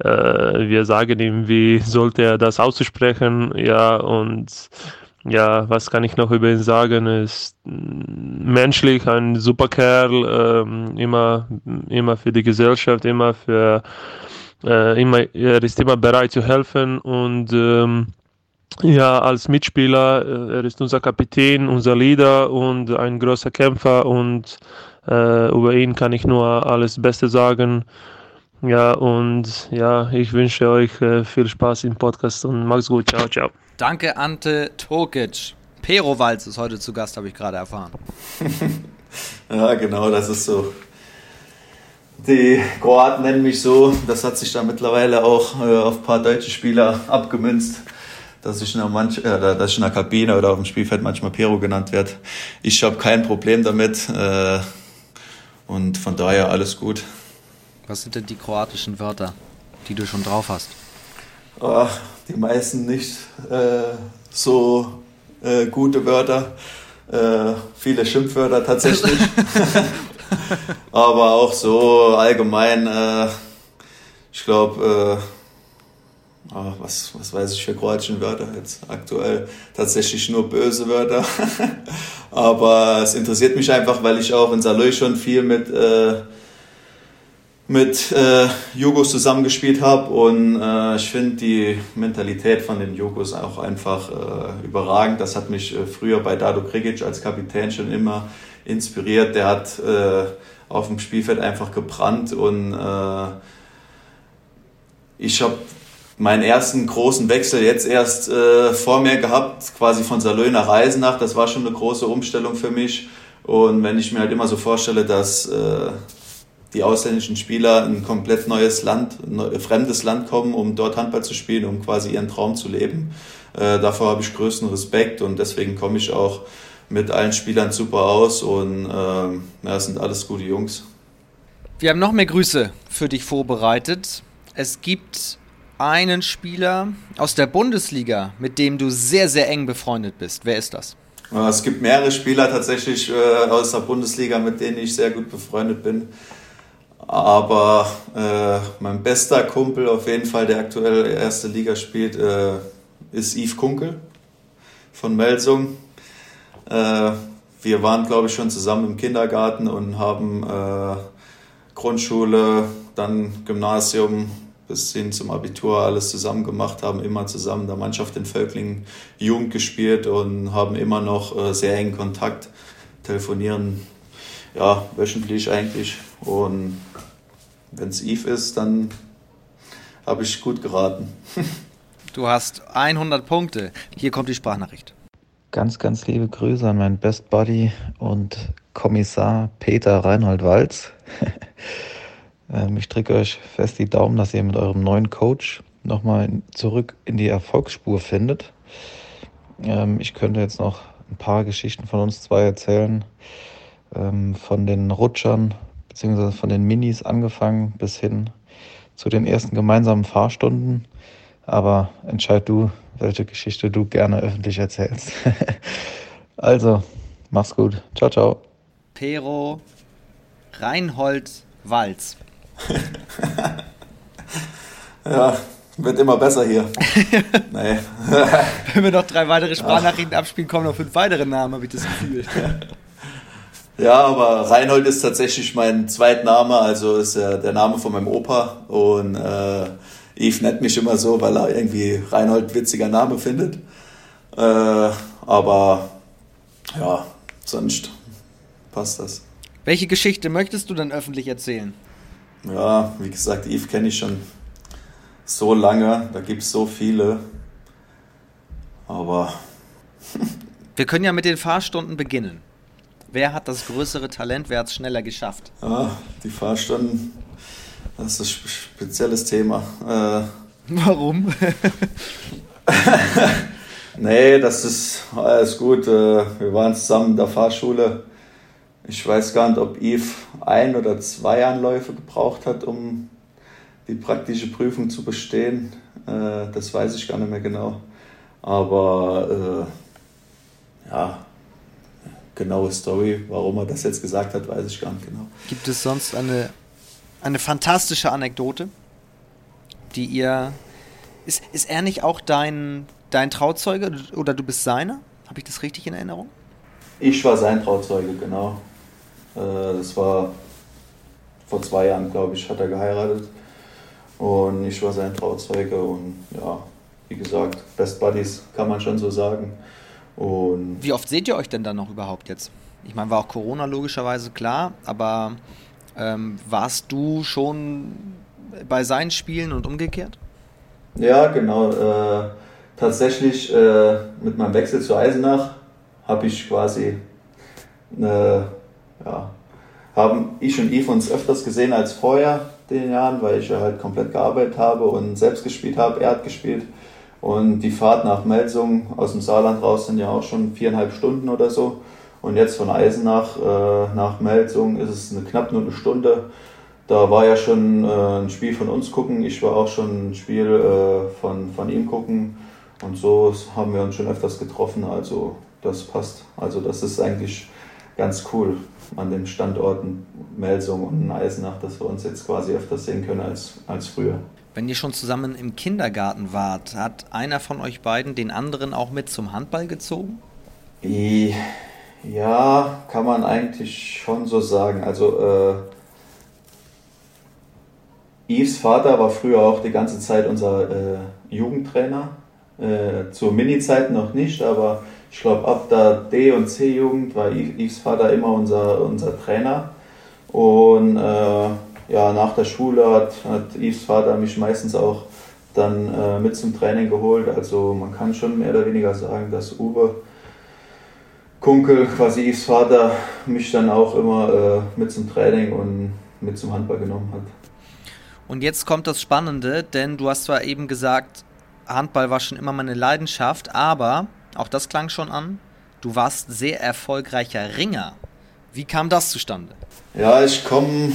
äh, wir sagen ihm, wie sollte er das aussprechen, ja, und ja, was kann ich noch über ihn sagen? Er ist menschlich ein super Kerl, ähm, immer, immer für die Gesellschaft, immer für, äh, immer, er ist immer bereit zu helfen und ähm, ja, als Mitspieler, äh, er ist unser Kapitän, unser Leader und ein großer Kämpfer und äh, über ihn kann ich nur alles Beste sagen. Ja, und ja, ich wünsche euch äh, viel Spaß im Podcast und macht's gut. Ciao, ciao. Danke, Ante Tokic. Pero Walz ist heute zu Gast, habe ich gerade erfahren. ja, genau, das ist so. Die Kroaten nennen mich so. Das hat sich da mittlerweile auch äh, auf ein paar deutsche Spieler abgemünzt, dass ich, in der, manch, äh, dass ich in der Kabine oder auf dem Spielfeld manchmal Pero genannt werde. Ich habe kein Problem damit äh, und von daher alles gut. Was sind denn die kroatischen Wörter, die du schon drauf hast? Ach, die meisten nicht äh, so äh, gute Wörter. Äh, viele Schimpfwörter tatsächlich. Aber auch so allgemein, äh, ich glaube, äh, oh, was, was weiß ich für kroatischen Wörter jetzt aktuell? Tatsächlich nur böse Wörter. Aber es interessiert mich einfach, weil ich auch in Saloy schon viel mit äh, mit äh, Jugos zusammengespielt habe und äh, ich finde die Mentalität von den Jugos auch einfach äh, überragend. Das hat mich äh, früher bei Dado Krigic als Kapitän schon immer inspiriert. Der hat äh, auf dem Spielfeld einfach gebrannt und äh, ich habe meinen ersten großen Wechsel jetzt erst äh, vor mir gehabt, quasi von Salö nach Eisenach. Das war schon eine große Umstellung für mich. Und wenn ich mir halt immer so vorstelle, dass äh, die ausländischen Spieler in ein komplett neues Land, ein fremdes Land kommen, um dort Handball zu spielen, um quasi ihren Traum zu leben. Äh, davor habe ich größten Respekt und deswegen komme ich auch mit allen Spielern super aus und äh, ja, das sind alles gute Jungs. Wir haben noch mehr Grüße für dich vorbereitet. Es gibt einen Spieler aus der Bundesliga, mit dem du sehr, sehr eng befreundet bist. Wer ist das? Es gibt mehrere Spieler tatsächlich äh, aus der Bundesliga, mit denen ich sehr gut befreundet bin. Aber äh, mein bester Kumpel, auf jeden Fall, der aktuell erste Liga spielt, äh, ist Yves Kunkel von Melsung. Äh, wir waren, glaube ich, schon zusammen im Kindergarten und haben äh, Grundschule, dann Gymnasium bis hin zum Abitur alles zusammen gemacht, haben immer zusammen der Mannschaft in Völklingen Jugend gespielt und haben immer noch äh, sehr engen Kontakt, telefonieren ja, wöchentlich eigentlich. Und wenn es Eve ist, dann habe ich gut geraten. du hast 100 Punkte. Hier kommt die Sprachnachricht. Ganz, ganz liebe Grüße an meinen Best Buddy und Kommissar Peter Reinhold Walz. Ähm, ich drücke euch fest die Daumen, dass ihr mit eurem neuen Coach nochmal zurück in die Erfolgsspur findet. Ähm, ich könnte jetzt noch ein paar Geschichten von uns zwei erzählen. Ähm, von den Rutschern beziehungsweise von den Minis angefangen bis hin zu den ersten gemeinsamen Fahrstunden. Aber entscheid du, welche Geschichte du gerne öffentlich erzählst. also, mach's gut. Ciao, ciao. Pero Reinhold Walz. ja, wird immer besser hier. nee. Wenn wir noch drei weitere Sprachnachrichten abspielen, kommen noch fünf weitere Namen, habe ich das Gefühl. Ja, aber Reinhold ist tatsächlich mein Zweitname, also ist äh, der Name von meinem Opa. Und äh, Yves nennt mich immer so, weil er irgendwie Reinhold witziger Name findet. Äh, aber ja, sonst passt das. Welche Geschichte möchtest du denn öffentlich erzählen? Ja, wie gesagt, Yves kenne ich schon so lange, da gibt es so viele. Aber. Wir können ja mit den Fahrstunden beginnen. Wer hat das größere Talent? Wer hat es schneller geschafft? Ja, die Fahrstunden, das ist ein spezielles Thema. Äh, Warum? nee, das ist alles gut. Äh, wir waren zusammen in der Fahrschule. Ich weiß gar nicht, ob Yves ein oder zwei Anläufe gebraucht hat, um die praktische Prüfung zu bestehen. Äh, das weiß ich gar nicht mehr genau. Aber äh, ja, genaue Story, warum er das jetzt gesagt hat, weiß ich gar nicht genau. Gibt es sonst eine, eine fantastische Anekdote, die ihr. Ist, ist er nicht auch dein, dein Trauzeuge oder du bist seiner? Habe ich das richtig in Erinnerung? Ich war sein Trauzeuge, genau. Äh, das war vor zwei Jahren, glaube ich, hat er geheiratet. Und ich war sein Trauzeuge und ja, wie gesagt, Best Buddies kann man schon so sagen. Und Wie oft seht ihr euch denn dann noch überhaupt jetzt? Ich meine, war auch Corona logischerweise klar, aber ähm, warst du schon bei seinen Spielen und umgekehrt? Ja, genau. Äh, tatsächlich äh, mit meinem Wechsel zu Eisenach habe ich quasi eine, ja, haben ich und Yves uns öfters gesehen als vorher den Jahren, weil ich ja halt komplett gearbeitet habe und selbst gespielt habe. Er hat gespielt. Und die Fahrt nach Melsung aus dem Saarland raus sind ja auch schon viereinhalb Stunden oder so. Und jetzt von Eisenach äh, nach Melsung ist es eine, knapp nur eine Stunde. Da war ja schon äh, ein Spiel von uns gucken. Ich war auch schon ein Spiel äh, von, von ihm gucken. Und so haben wir uns schon öfters getroffen. Also das passt. Also das ist eigentlich ganz cool an den Standorten Melsung und Eisenach, dass wir uns jetzt quasi öfters sehen können als, als früher. Wenn ihr schon zusammen im Kindergarten wart, hat einer von euch beiden den anderen auch mit zum Handball gezogen? Ja, kann man eigentlich schon so sagen. Also äh, Yves Vater war früher auch die ganze Zeit unser äh, Jugendtrainer. Äh, zur Mini-Zeit noch nicht, aber ich glaube ab der D- und C-Jugend war Yves Vater immer unser, unser Trainer. Und äh, ja, nach der Schule hat, hat Yves Vater mich meistens auch dann äh, mit zum Training geholt. Also man kann schon mehr oder weniger sagen, dass Uwe Kunkel, quasi Yves Vater, mich dann auch immer äh, mit zum Training und mit zum Handball genommen hat. Und jetzt kommt das Spannende, denn du hast zwar eben gesagt, Handball war schon immer meine Leidenschaft, aber, auch das klang schon an, du warst sehr erfolgreicher Ringer. Wie kam das zustande? Ja, ich komme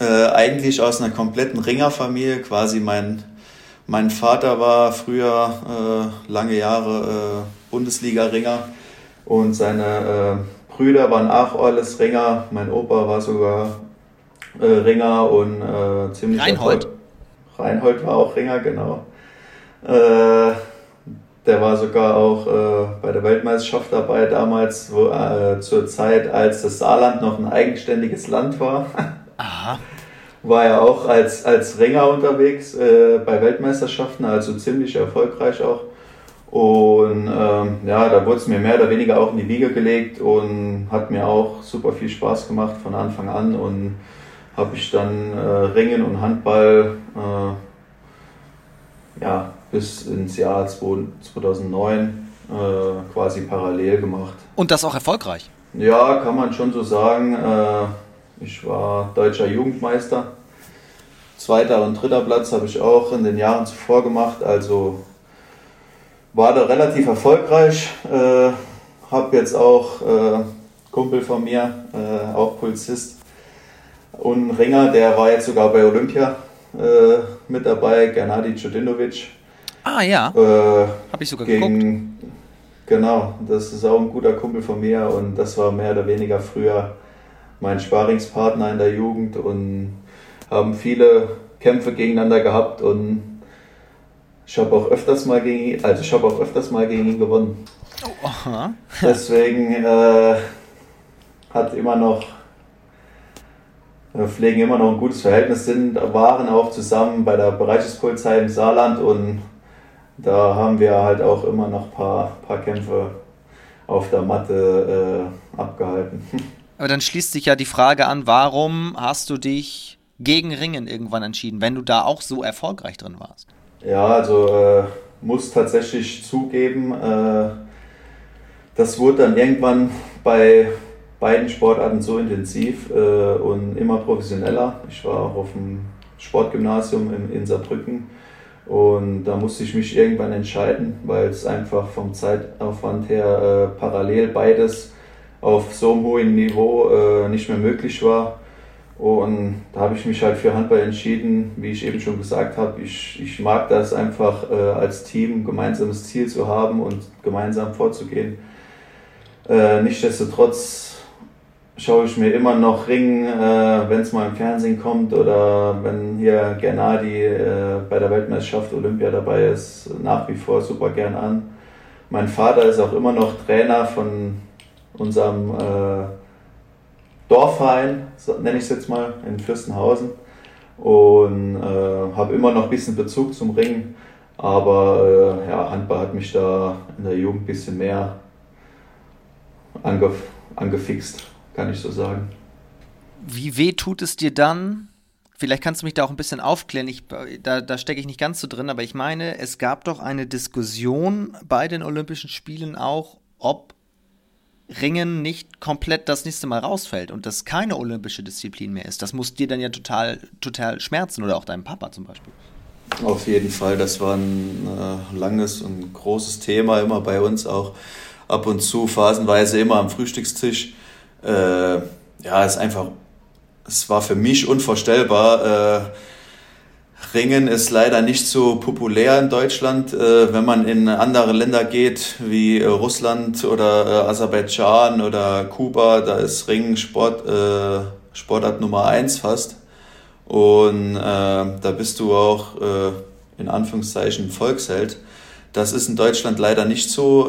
äh, eigentlich aus einer kompletten Ringerfamilie. Quasi mein, mein Vater war früher äh, lange Jahre äh, Bundesliga-Ringer und seine äh, Brüder waren auch alles Ringer. Mein Opa war sogar äh, Ringer und ziemlich Reinhold? Reinhold war auch Ringer, genau. Der war sogar auch äh, bei der Weltmeisterschaft dabei damals, wo, äh, zur Zeit, als das Saarland noch ein eigenständiges Land war. Aha. War er auch als, als Ringer unterwegs äh, bei Weltmeisterschaften, also ziemlich erfolgreich auch. Und ähm, ja, da wurde es mir mehr oder weniger auch in die Wiege gelegt und hat mir auch super viel Spaß gemacht von Anfang an. Und habe ich dann äh, Ringen und Handball äh, ja, bis ins Jahr 2009 äh, quasi parallel gemacht. Und das auch erfolgreich? Ja, kann man schon so sagen. Äh, ich war deutscher Jugendmeister. Zweiter und dritter Platz habe ich auch in den Jahren zuvor gemacht. Also war da relativ erfolgreich. Äh, habe jetzt auch äh, Kumpel von mir, äh, auch Polizist und Ringer, der war jetzt sogar bei Olympia äh, mit dabei, Gennady Cudinovic. Ah ja, Äh, habe ich sogar geguckt. gegen, genau, das ist auch ein guter Kumpel von mir und das war mehr oder weniger früher mein Sparingspartner in der Jugend und haben viele Kämpfe gegeneinander gehabt und ich habe auch öfters mal gegen ihn, also ich habe auch öfters mal gegen ihn gewonnen. Aha. Deswegen äh, hat immer noch wir pflegen immer noch ein gutes Verhältnis, sind, waren auch zusammen bei der Bereichspolizei im Saarland und da haben wir halt auch immer noch ein paar, paar Kämpfe auf der Matte äh, abgehalten. Aber dann schließt sich ja die Frage an, warum hast du dich gegen Ringen irgendwann entschieden, wenn du da auch so erfolgreich drin warst? Ja, also äh, muss tatsächlich zugeben, äh, das wurde dann irgendwann bei beiden Sportarten so intensiv äh, und immer professioneller. Ich war auch auf dem Sportgymnasium in, in Saarbrücken und da musste ich mich irgendwann entscheiden, weil es einfach vom Zeitaufwand her äh, parallel beides auf so einem hohen Niveau äh, nicht mehr möglich war. Und da habe ich mich halt für Handball entschieden, wie ich eben schon gesagt habe. Ich, ich mag das einfach äh, als Team ein gemeinsames Ziel zu haben und gemeinsam vorzugehen. Äh, nichtsdestotrotz schaue ich mir immer noch Ringen, äh, wenn es mal im Fernsehen kommt oder wenn hier Gennady äh, bei der Weltmeisterschaft Olympia dabei ist, nach wie vor super gern an. Mein Vater ist auch immer noch Trainer von unserem äh, Dorfverein, nenne ich es jetzt mal, in Fürstenhausen und äh, habe immer noch ein bisschen Bezug zum Ringen. Aber äh, ja, Handball hat mich da in der Jugend ein bisschen mehr angef angefixt kann ich so sagen. Wie weh tut es dir dann? Vielleicht kannst du mich da auch ein bisschen aufklären. Ich, da da stecke ich nicht ganz so drin, aber ich meine, es gab doch eine Diskussion bei den Olympischen Spielen auch, ob Ringen nicht komplett das nächste Mal rausfällt und das keine olympische Disziplin mehr ist. Das muss dir dann ja total, total schmerzen oder auch deinem Papa zum Beispiel. Auf jeden Fall, das war ein äh, langes und großes Thema immer bei uns auch ab und zu phasenweise immer am Frühstückstisch äh, ja, ist einfach, es war für mich unvorstellbar. Äh, Ringen ist leider nicht so populär in Deutschland. Äh, wenn man in andere Länder geht, wie äh, Russland oder äh, Aserbaidschan oder Kuba, da ist Ringen Sport, Sportart Nummer eins fast. Und da bist du auch in Anführungszeichen Volksheld. Das ist in Deutschland leider nicht so.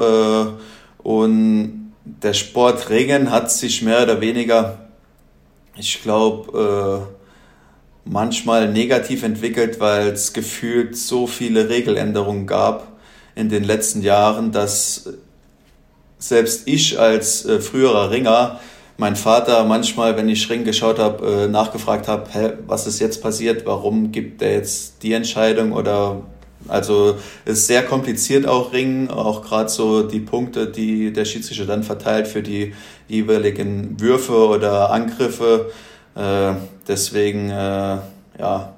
Und der Sport Ringen hat sich mehr oder weniger, ich glaube, manchmal negativ entwickelt, weil es gefühlt so viele Regeländerungen gab in den letzten Jahren, dass selbst ich als äh, früherer Ringer mein Vater manchmal, wenn ich Ring geschaut habe, äh, nachgefragt habe, was ist jetzt passiert, warum gibt er jetzt die Entscheidung oder also ist sehr kompliziert auch Ringen, auch gerade so die Punkte, die der Schiedsrichter dann verteilt für die jeweiligen Würfe oder Angriffe. Äh, deswegen äh, ja,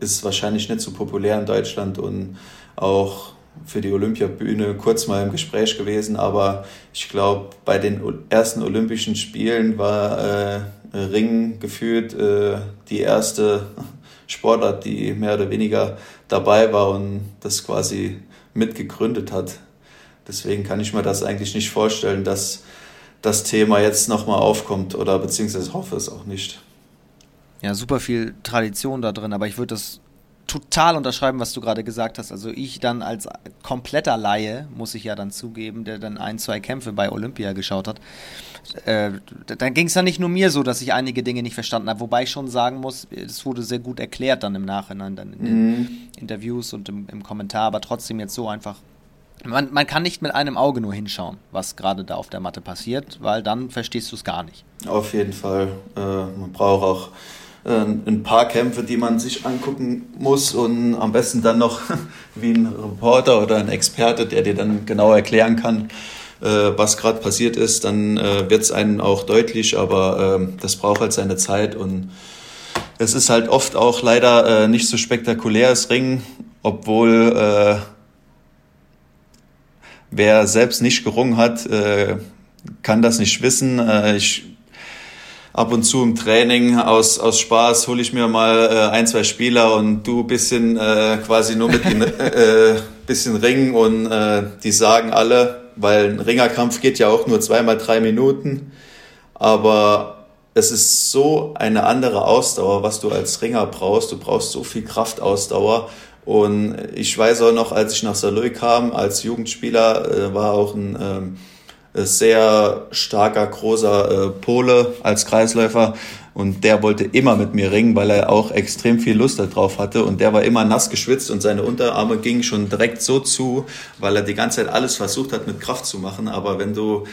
ist wahrscheinlich nicht so populär in Deutschland und auch für die Olympiabühne kurz mal im Gespräch gewesen, aber ich glaube, bei den ersten Olympischen Spielen war äh, Ringen gefühlt äh, die erste Sportart, die mehr oder weniger dabei war und das quasi mitgegründet hat. Deswegen kann ich mir das eigentlich nicht vorstellen, dass das Thema jetzt nochmal aufkommt oder beziehungsweise hoffe es auch nicht. Ja, super viel Tradition da drin, aber ich würde das total unterschreiben, was du gerade gesagt hast. Also ich dann als kompletter Laie, muss ich ja dann zugeben, der dann ein, zwei Kämpfe bei Olympia geschaut hat, äh, dann ging es ja nicht nur mir so, dass ich einige Dinge nicht verstanden habe, wobei ich schon sagen muss, es wurde sehr gut erklärt dann im Nachhinein, dann in den mhm. Interviews und im, im, Kommentar, aber trotzdem jetzt so einfach. Man, man kann nicht mit einem Auge nur hinschauen, was gerade da auf der Matte passiert, weil dann verstehst du es gar nicht. Auf jeden Fall. Äh, man braucht auch ein paar Kämpfe, die man sich angucken muss und am besten dann noch wie ein Reporter oder ein Experte, der dir dann genau erklären kann, äh, was gerade passiert ist, dann äh, wird es einem auch deutlich, aber ähm, das braucht halt seine Zeit und es ist halt oft auch leider nicht so spektakuläres Ringen, obwohl wer selbst nicht gerungen hat, kann das nicht wissen. ich ab und zu im Training aus, aus Spaß hole ich mir mal äh, ein, zwei Spieler und du bisschen äh, quasi nur mit ein äh, bisschen Ringen und äh, die sagen alle, weil ein Ringerkampf geht ja auch nur zweimal drei Minuten, aber es ist so eine andere Ausdauer, was du als Ringer brauchst. Du brauchst so viel Kraftausdauer. Und ich weiß auch noch, als ich nach Saloy kam, als Jugendspieler, äh, war auch ein ähm, sehr starker, großer äh, Pole als Kreisläufer. Und der wollte immer mit mir ringen, weil er auch extrem viel Lust darauf hatte. Und der war immer nass geschwitzt und seine Unterarme gingen schon direkt so zu, weil er die ganze Zeit alles versucht hat mit Kraft zu machen, aber wenn du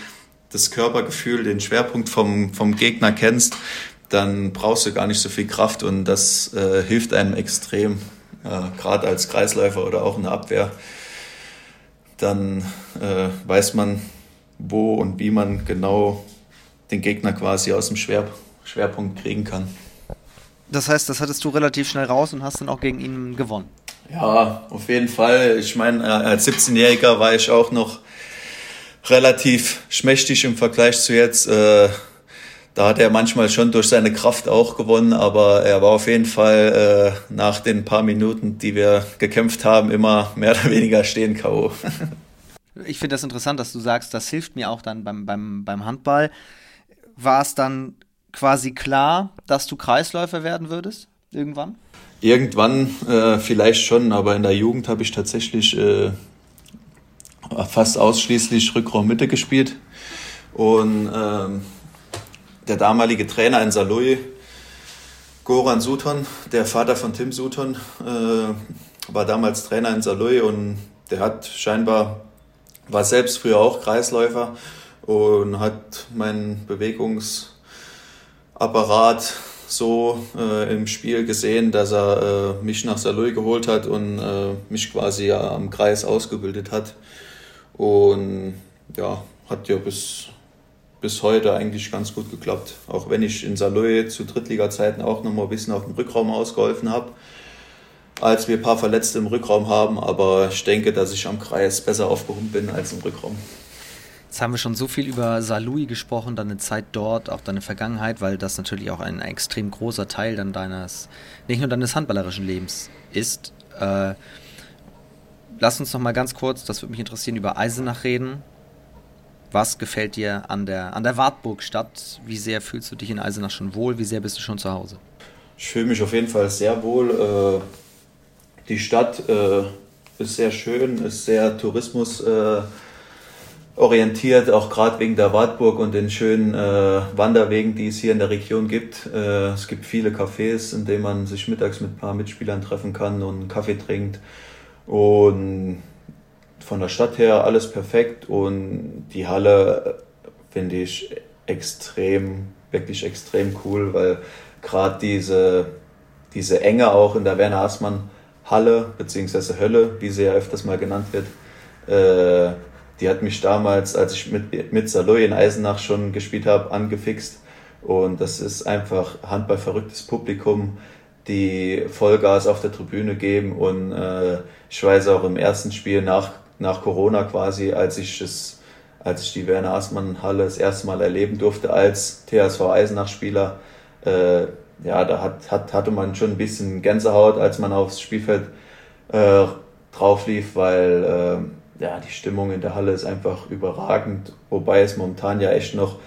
das Körpergefühl, den Schwerpunkt vom, vom Gegner kennst, dann brauchst du gar nicht so viel Kraft. Und das äh, hilft einem extrem, äh, gerade als Kreisläufer oder auch in der Abwehr. Dann äh, weiß man, wo und wie man genau den Gegner quasi aus dem Schwer, Schwerpunkt kriegen kann. Das heißt, das hattest du relativ schnell raus und hast dann auch gegen ihn gewonnen. Ja, auf jeden Fall. Ich meine, äh, als 17-Jähriger war ich auch noch relativ schmächtig im Vergleich zu jetzt. Äh, da hat er manchmal schon durch seine Kraft auch gewonnen, aber er war auf jeden Fall äh, nach den paar Minuten, die wir gekämpft haben, immer mehr oder weniger stehen K.O. ich finde das interessant, dass du sagst, das hilft mir auch dann beim, beim, beim Handball. War es dann quasi klar, dass du Kreisläufer werden würdest irgendwann? Irgendwann äh, vielleicht schon, aber in der Jugend habe ich tatsächlich äh, fast ausschließlich Rückraum Mitte gespielt. Und ähm, der damalige Trainer in Saarlouis, Goran Sutton, der Vater von Tim Sutton, äh, war damals Trainer in Saarlouis und der hat scheinbar, war selbst früher auch Kreisläufer und hat meinen Bewegungsapparat so äh, im Spiel gesehen, dass er äh, mich nach Saloy geholt hat und äh, mich quasi am Kreis ausgebildet hat. Und ja, hat ja bis, bis heute eigentlich ganz gut geklappt. Auch wenn ich in Saloy zu Drittliga-Zeiten auch noch mal ein bisschen auf dem Rückraum ausgeholfen habe, als wir ein paar Verletzte im Rückraum haben. Aber ich denke, dass ich am Kreis besser aufgehoben bin als im Rückraum. Jetzt haben wir schon so viel über Salui gesprochen, deine Zeit dort, auch deine Vergangenheit, weil das natürlich auch ein, extrem großer Teil dann deines, nicht nur deines handballerischen Lebens ist. Äh, lass uns noch mal ganz kurz, das würde mich interessieren, über Eisenach reden. Was gefällt dir an der, an der Wartburgstadt? Wie sehr fühlst du dich in Eisenach schon wohl? Wie sehr bist du schon zu Hause? Ich fühle mich auf jeden Fall sehr wohl. Äh, die Stadt äh, ist sehr schön, ist sehr Tourismus äh, orientiert, auch gerade wegen der Wartburg und den schönen äh, Wanderwegen, die es hier in der Region gibt. Äh, es gibt viele Cafés, in denen man sich mittags mit ein paar Mitspielern treffen kann und einen Kaffee trinkt. Und von der Stadt her alles perfekt und die Halle finde ich extrem, wirklich extrem cool, weil gerade diese, diese Enge auch in der Werner Haßmann Halle, beziehungsweise Hölle, wie sie ja öfters mal genannt wird, äh, die hat mich damals, als ich mit, mit Saloy in Eisenach schon gespielt habe, angefixt. Und das ist einfach handballverrücktes Publikum, die Vollgas auf der Tribüne geben. Und äh, ich weiß auch im ersten Spiel nach, nach Corona quasi, als ich es, als ich die Werner Aßmann Halle das erste Mal erleben durfte als TSV Eisenach-Spieler, äh, ja, da hat, hat, hatte man schon ein bisschen Gänsehaut, als man aufs Spielfeld äh, drauf lief, weil äh, ja, die Stimmung in der Halle ist einfach überragend, wobei es momentan ja echt noch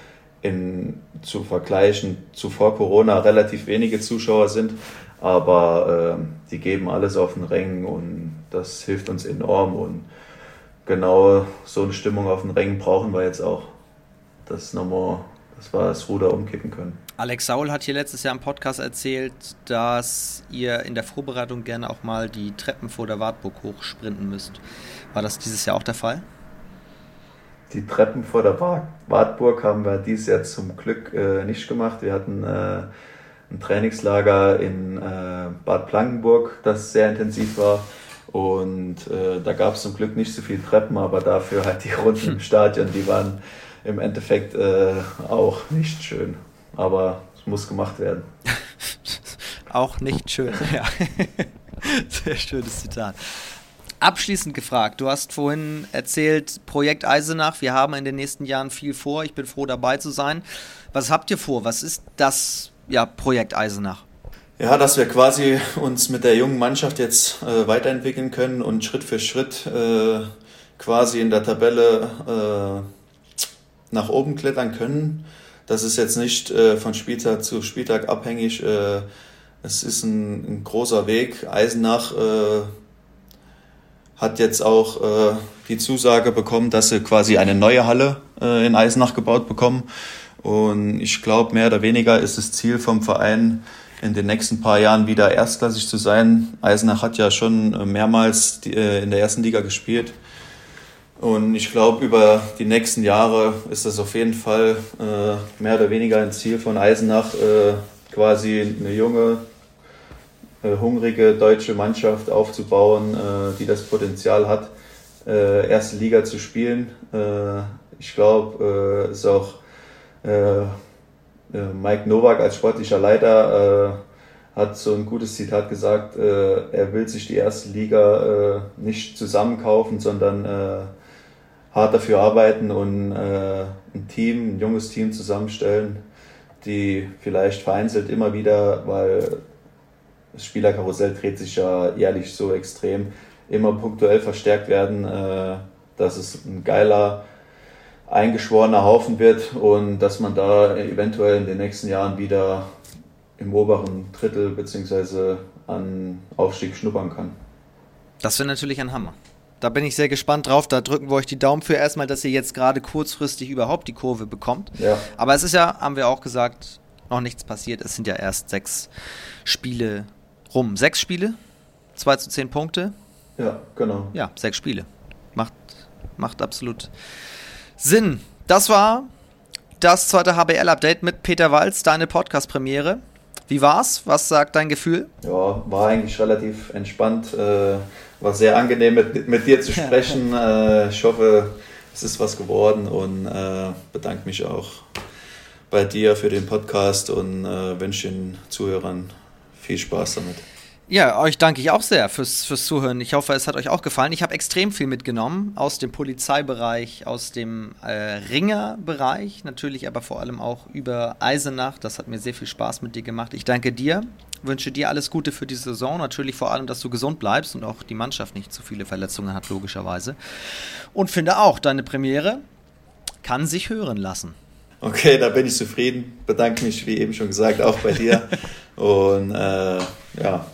in, zu vergleichen zu vor Corona relativ wenige Zuschauer sind, aber äh, die geben alles auf den Rängen und das hilft uns enorm und genau so eine Stimmung auf den Rängen brauchen wir jetzt auch, dass, nochmal, dass wir das Ruder umkippen können. Alex Saul hat hier letztes Jahr im Podcast erzählt, dass ihr in der Vorbereitung gerne auch mal die Treppen vor der Wartburg hochsprinten müsst. War das dieses Jahr auch der Fall? Die Treppen vor der Wartburg haben wir dieses Jahr zum Glück äh, nicht gemacht. Wir hatten äh, ein Trainingslager in äh, Bad Blankenburg, das sehr intensiv war. Und äh, da gab es zum Glück nicht so viele Treppen, aber dafür halt die Runden im Stadion, die waren im Endeffekt äh, auch nicht schön aber es muss gemacht werden. Auch nicht schön, ja. Sehr schönes Zitat. Abschließend gefragt, du hast vorhin erzählt, Projekt Eisenach, wir haben in den nächsten Jahren viel vor, ich bin froh dabei zu sein. Was habt ihr vor? Was ist das ja, Projekt Eisenach? Ja, dass wir quasi uns mit der jungen Mannschaft jetzt äh, weiterentwickeln können und Schritt für Schritt äh, quasi in der Tabelle äh, nach oben klettern können. Das ist jetzt nicht äh, von Spieltag zu Spieltag abhängig. Äh, es ist ein, ein, großer Weg. Eisenach äh, hat jetzt auch äh, die Zusage bekommen, dass sie quasi eine neue Halle äh, in Eisenach gebaut bekommen. Und ich glaube, mehr oder weniger ist das Ziel vom Verein, in den nächsten paar Jahren wieder erstklassig zu sein. Eisenach hat ja schon mehrmals äh, in der ersten Liga gespielt. Und ich glaube, über die nächsten Jahre ist das auf jeden Fall äh, mehr oder weniger ein Ziel von Eisenach, äh, quasi eine junge, äh, hungrige deutsche Mannschaft aufzubauen, äh, die das Potenzial hat, äh, erste Liga zu spielen. Äh, ich glaube, es ist auch Mike Nowak als sportlicher Leiter hat so ein gutes Zitat gesagt, er will sich die erste Liga nicht zusammenkaufen, sondern hart dafür arbeiten und äh, ein Team, ein junges Team zusammenstellen, die vielleicht vereinzelt immer wieder, weil das Spielerkarussell dreht sich ja jährlich so extrem, immer punktuell verstärkt werden, äh, dass es ein geiler, eingeschworener Haufen wird und dass man da eventuell in den nächsten Jahren wieder im oberen Drittel bzw. an Aufstieg schnuppern kann. Das wäre natürlich ein Hammer. Da bin ich sehr gespannt drauf. Da drücken wir euch die Daumen für erstmal, dass ihr jetzt gerade kurzfristig überhaupt die Kurve bekommt. Ja. Aber es ist ja, haben wir auch gesagt, noch nichts passiert. Es sind ja erst sechs Spiele rum. Sechs Spiele? Zwei zu zehn Punkte? Ja, genau. Ja, sechs Spiele. Macht, macht absolut Sinn. Das war das zweite HBL-Update mit Peter Walz, deine Podcast-Premiere. Wie war's? Was sagt dein Gefühl? Ja, war eigentlich relativ entspannt. Äh, war sehr angenehm mit, mit dir zu sprechen. äh, ich hoffe, es ist was geworden und äh, bedanke mich auch bei dir für den Podcast und äh, wünsche den Zuhörern viel Spaß damit. Ja, euch danke ich auch sehr fürs, fürs Zuhören. Ich hoffe, es hat euch auch gefallen. Ich habe extrem viel mitgenommen aus dem Polizeibereich, aus dem äh, Ringerbereich, natürlich aber vor allem auch über Eisenach. Das hat mir sehr viel Spaß mit dir gemacht. Ich danke dir wünsche dir alles Gute für die Saison. Natürlich vor allem, dass du gesund bleibst und auch die Mannschaft nicht zu viele Verletzungen hat, logischerweise. Und finde auch, deine Premiere kann sich hören lassen. Okay, da bin ich zufrieden. Bedanke mich, wie eben schon gesagt, auch bei dir. und äh, ja,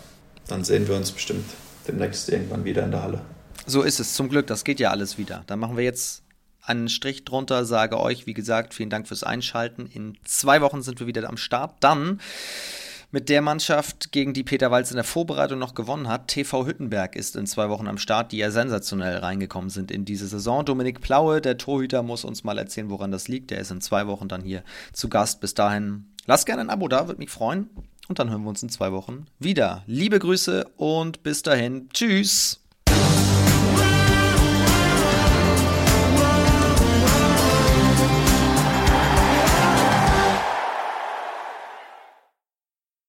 dann sehen wir uns bestimmt demnächst irgendwann wieder in der Halle. So ist es, zum Glück, das geht ja alles wieder. Dann machen wir jetzt einen Strich drunter, sage euch, wie gesagt, vielen Dank fürs Einschalten. In zwei Wochen sind wir wieder am Start. Dann mit der Mannschaft, gegen die Peter Walz in der Vorbereitung noch gewonnen hat. TV Hüttenberg ist in zwei Wochen am Start, die ja sensationell reingekommen sind in diese Saison. Dominik Plaue, der Torhüter, muss uns mal erzählen, woran das liegt. Der ist in zwei Wochen dann hier zu Gast. Bis dahin, lasst gerne ein Abo da, würde mich freuen. Und dann hören wir uns in zwei Wochen wieder. Liebe Grüße und bis dahin. Tschüss.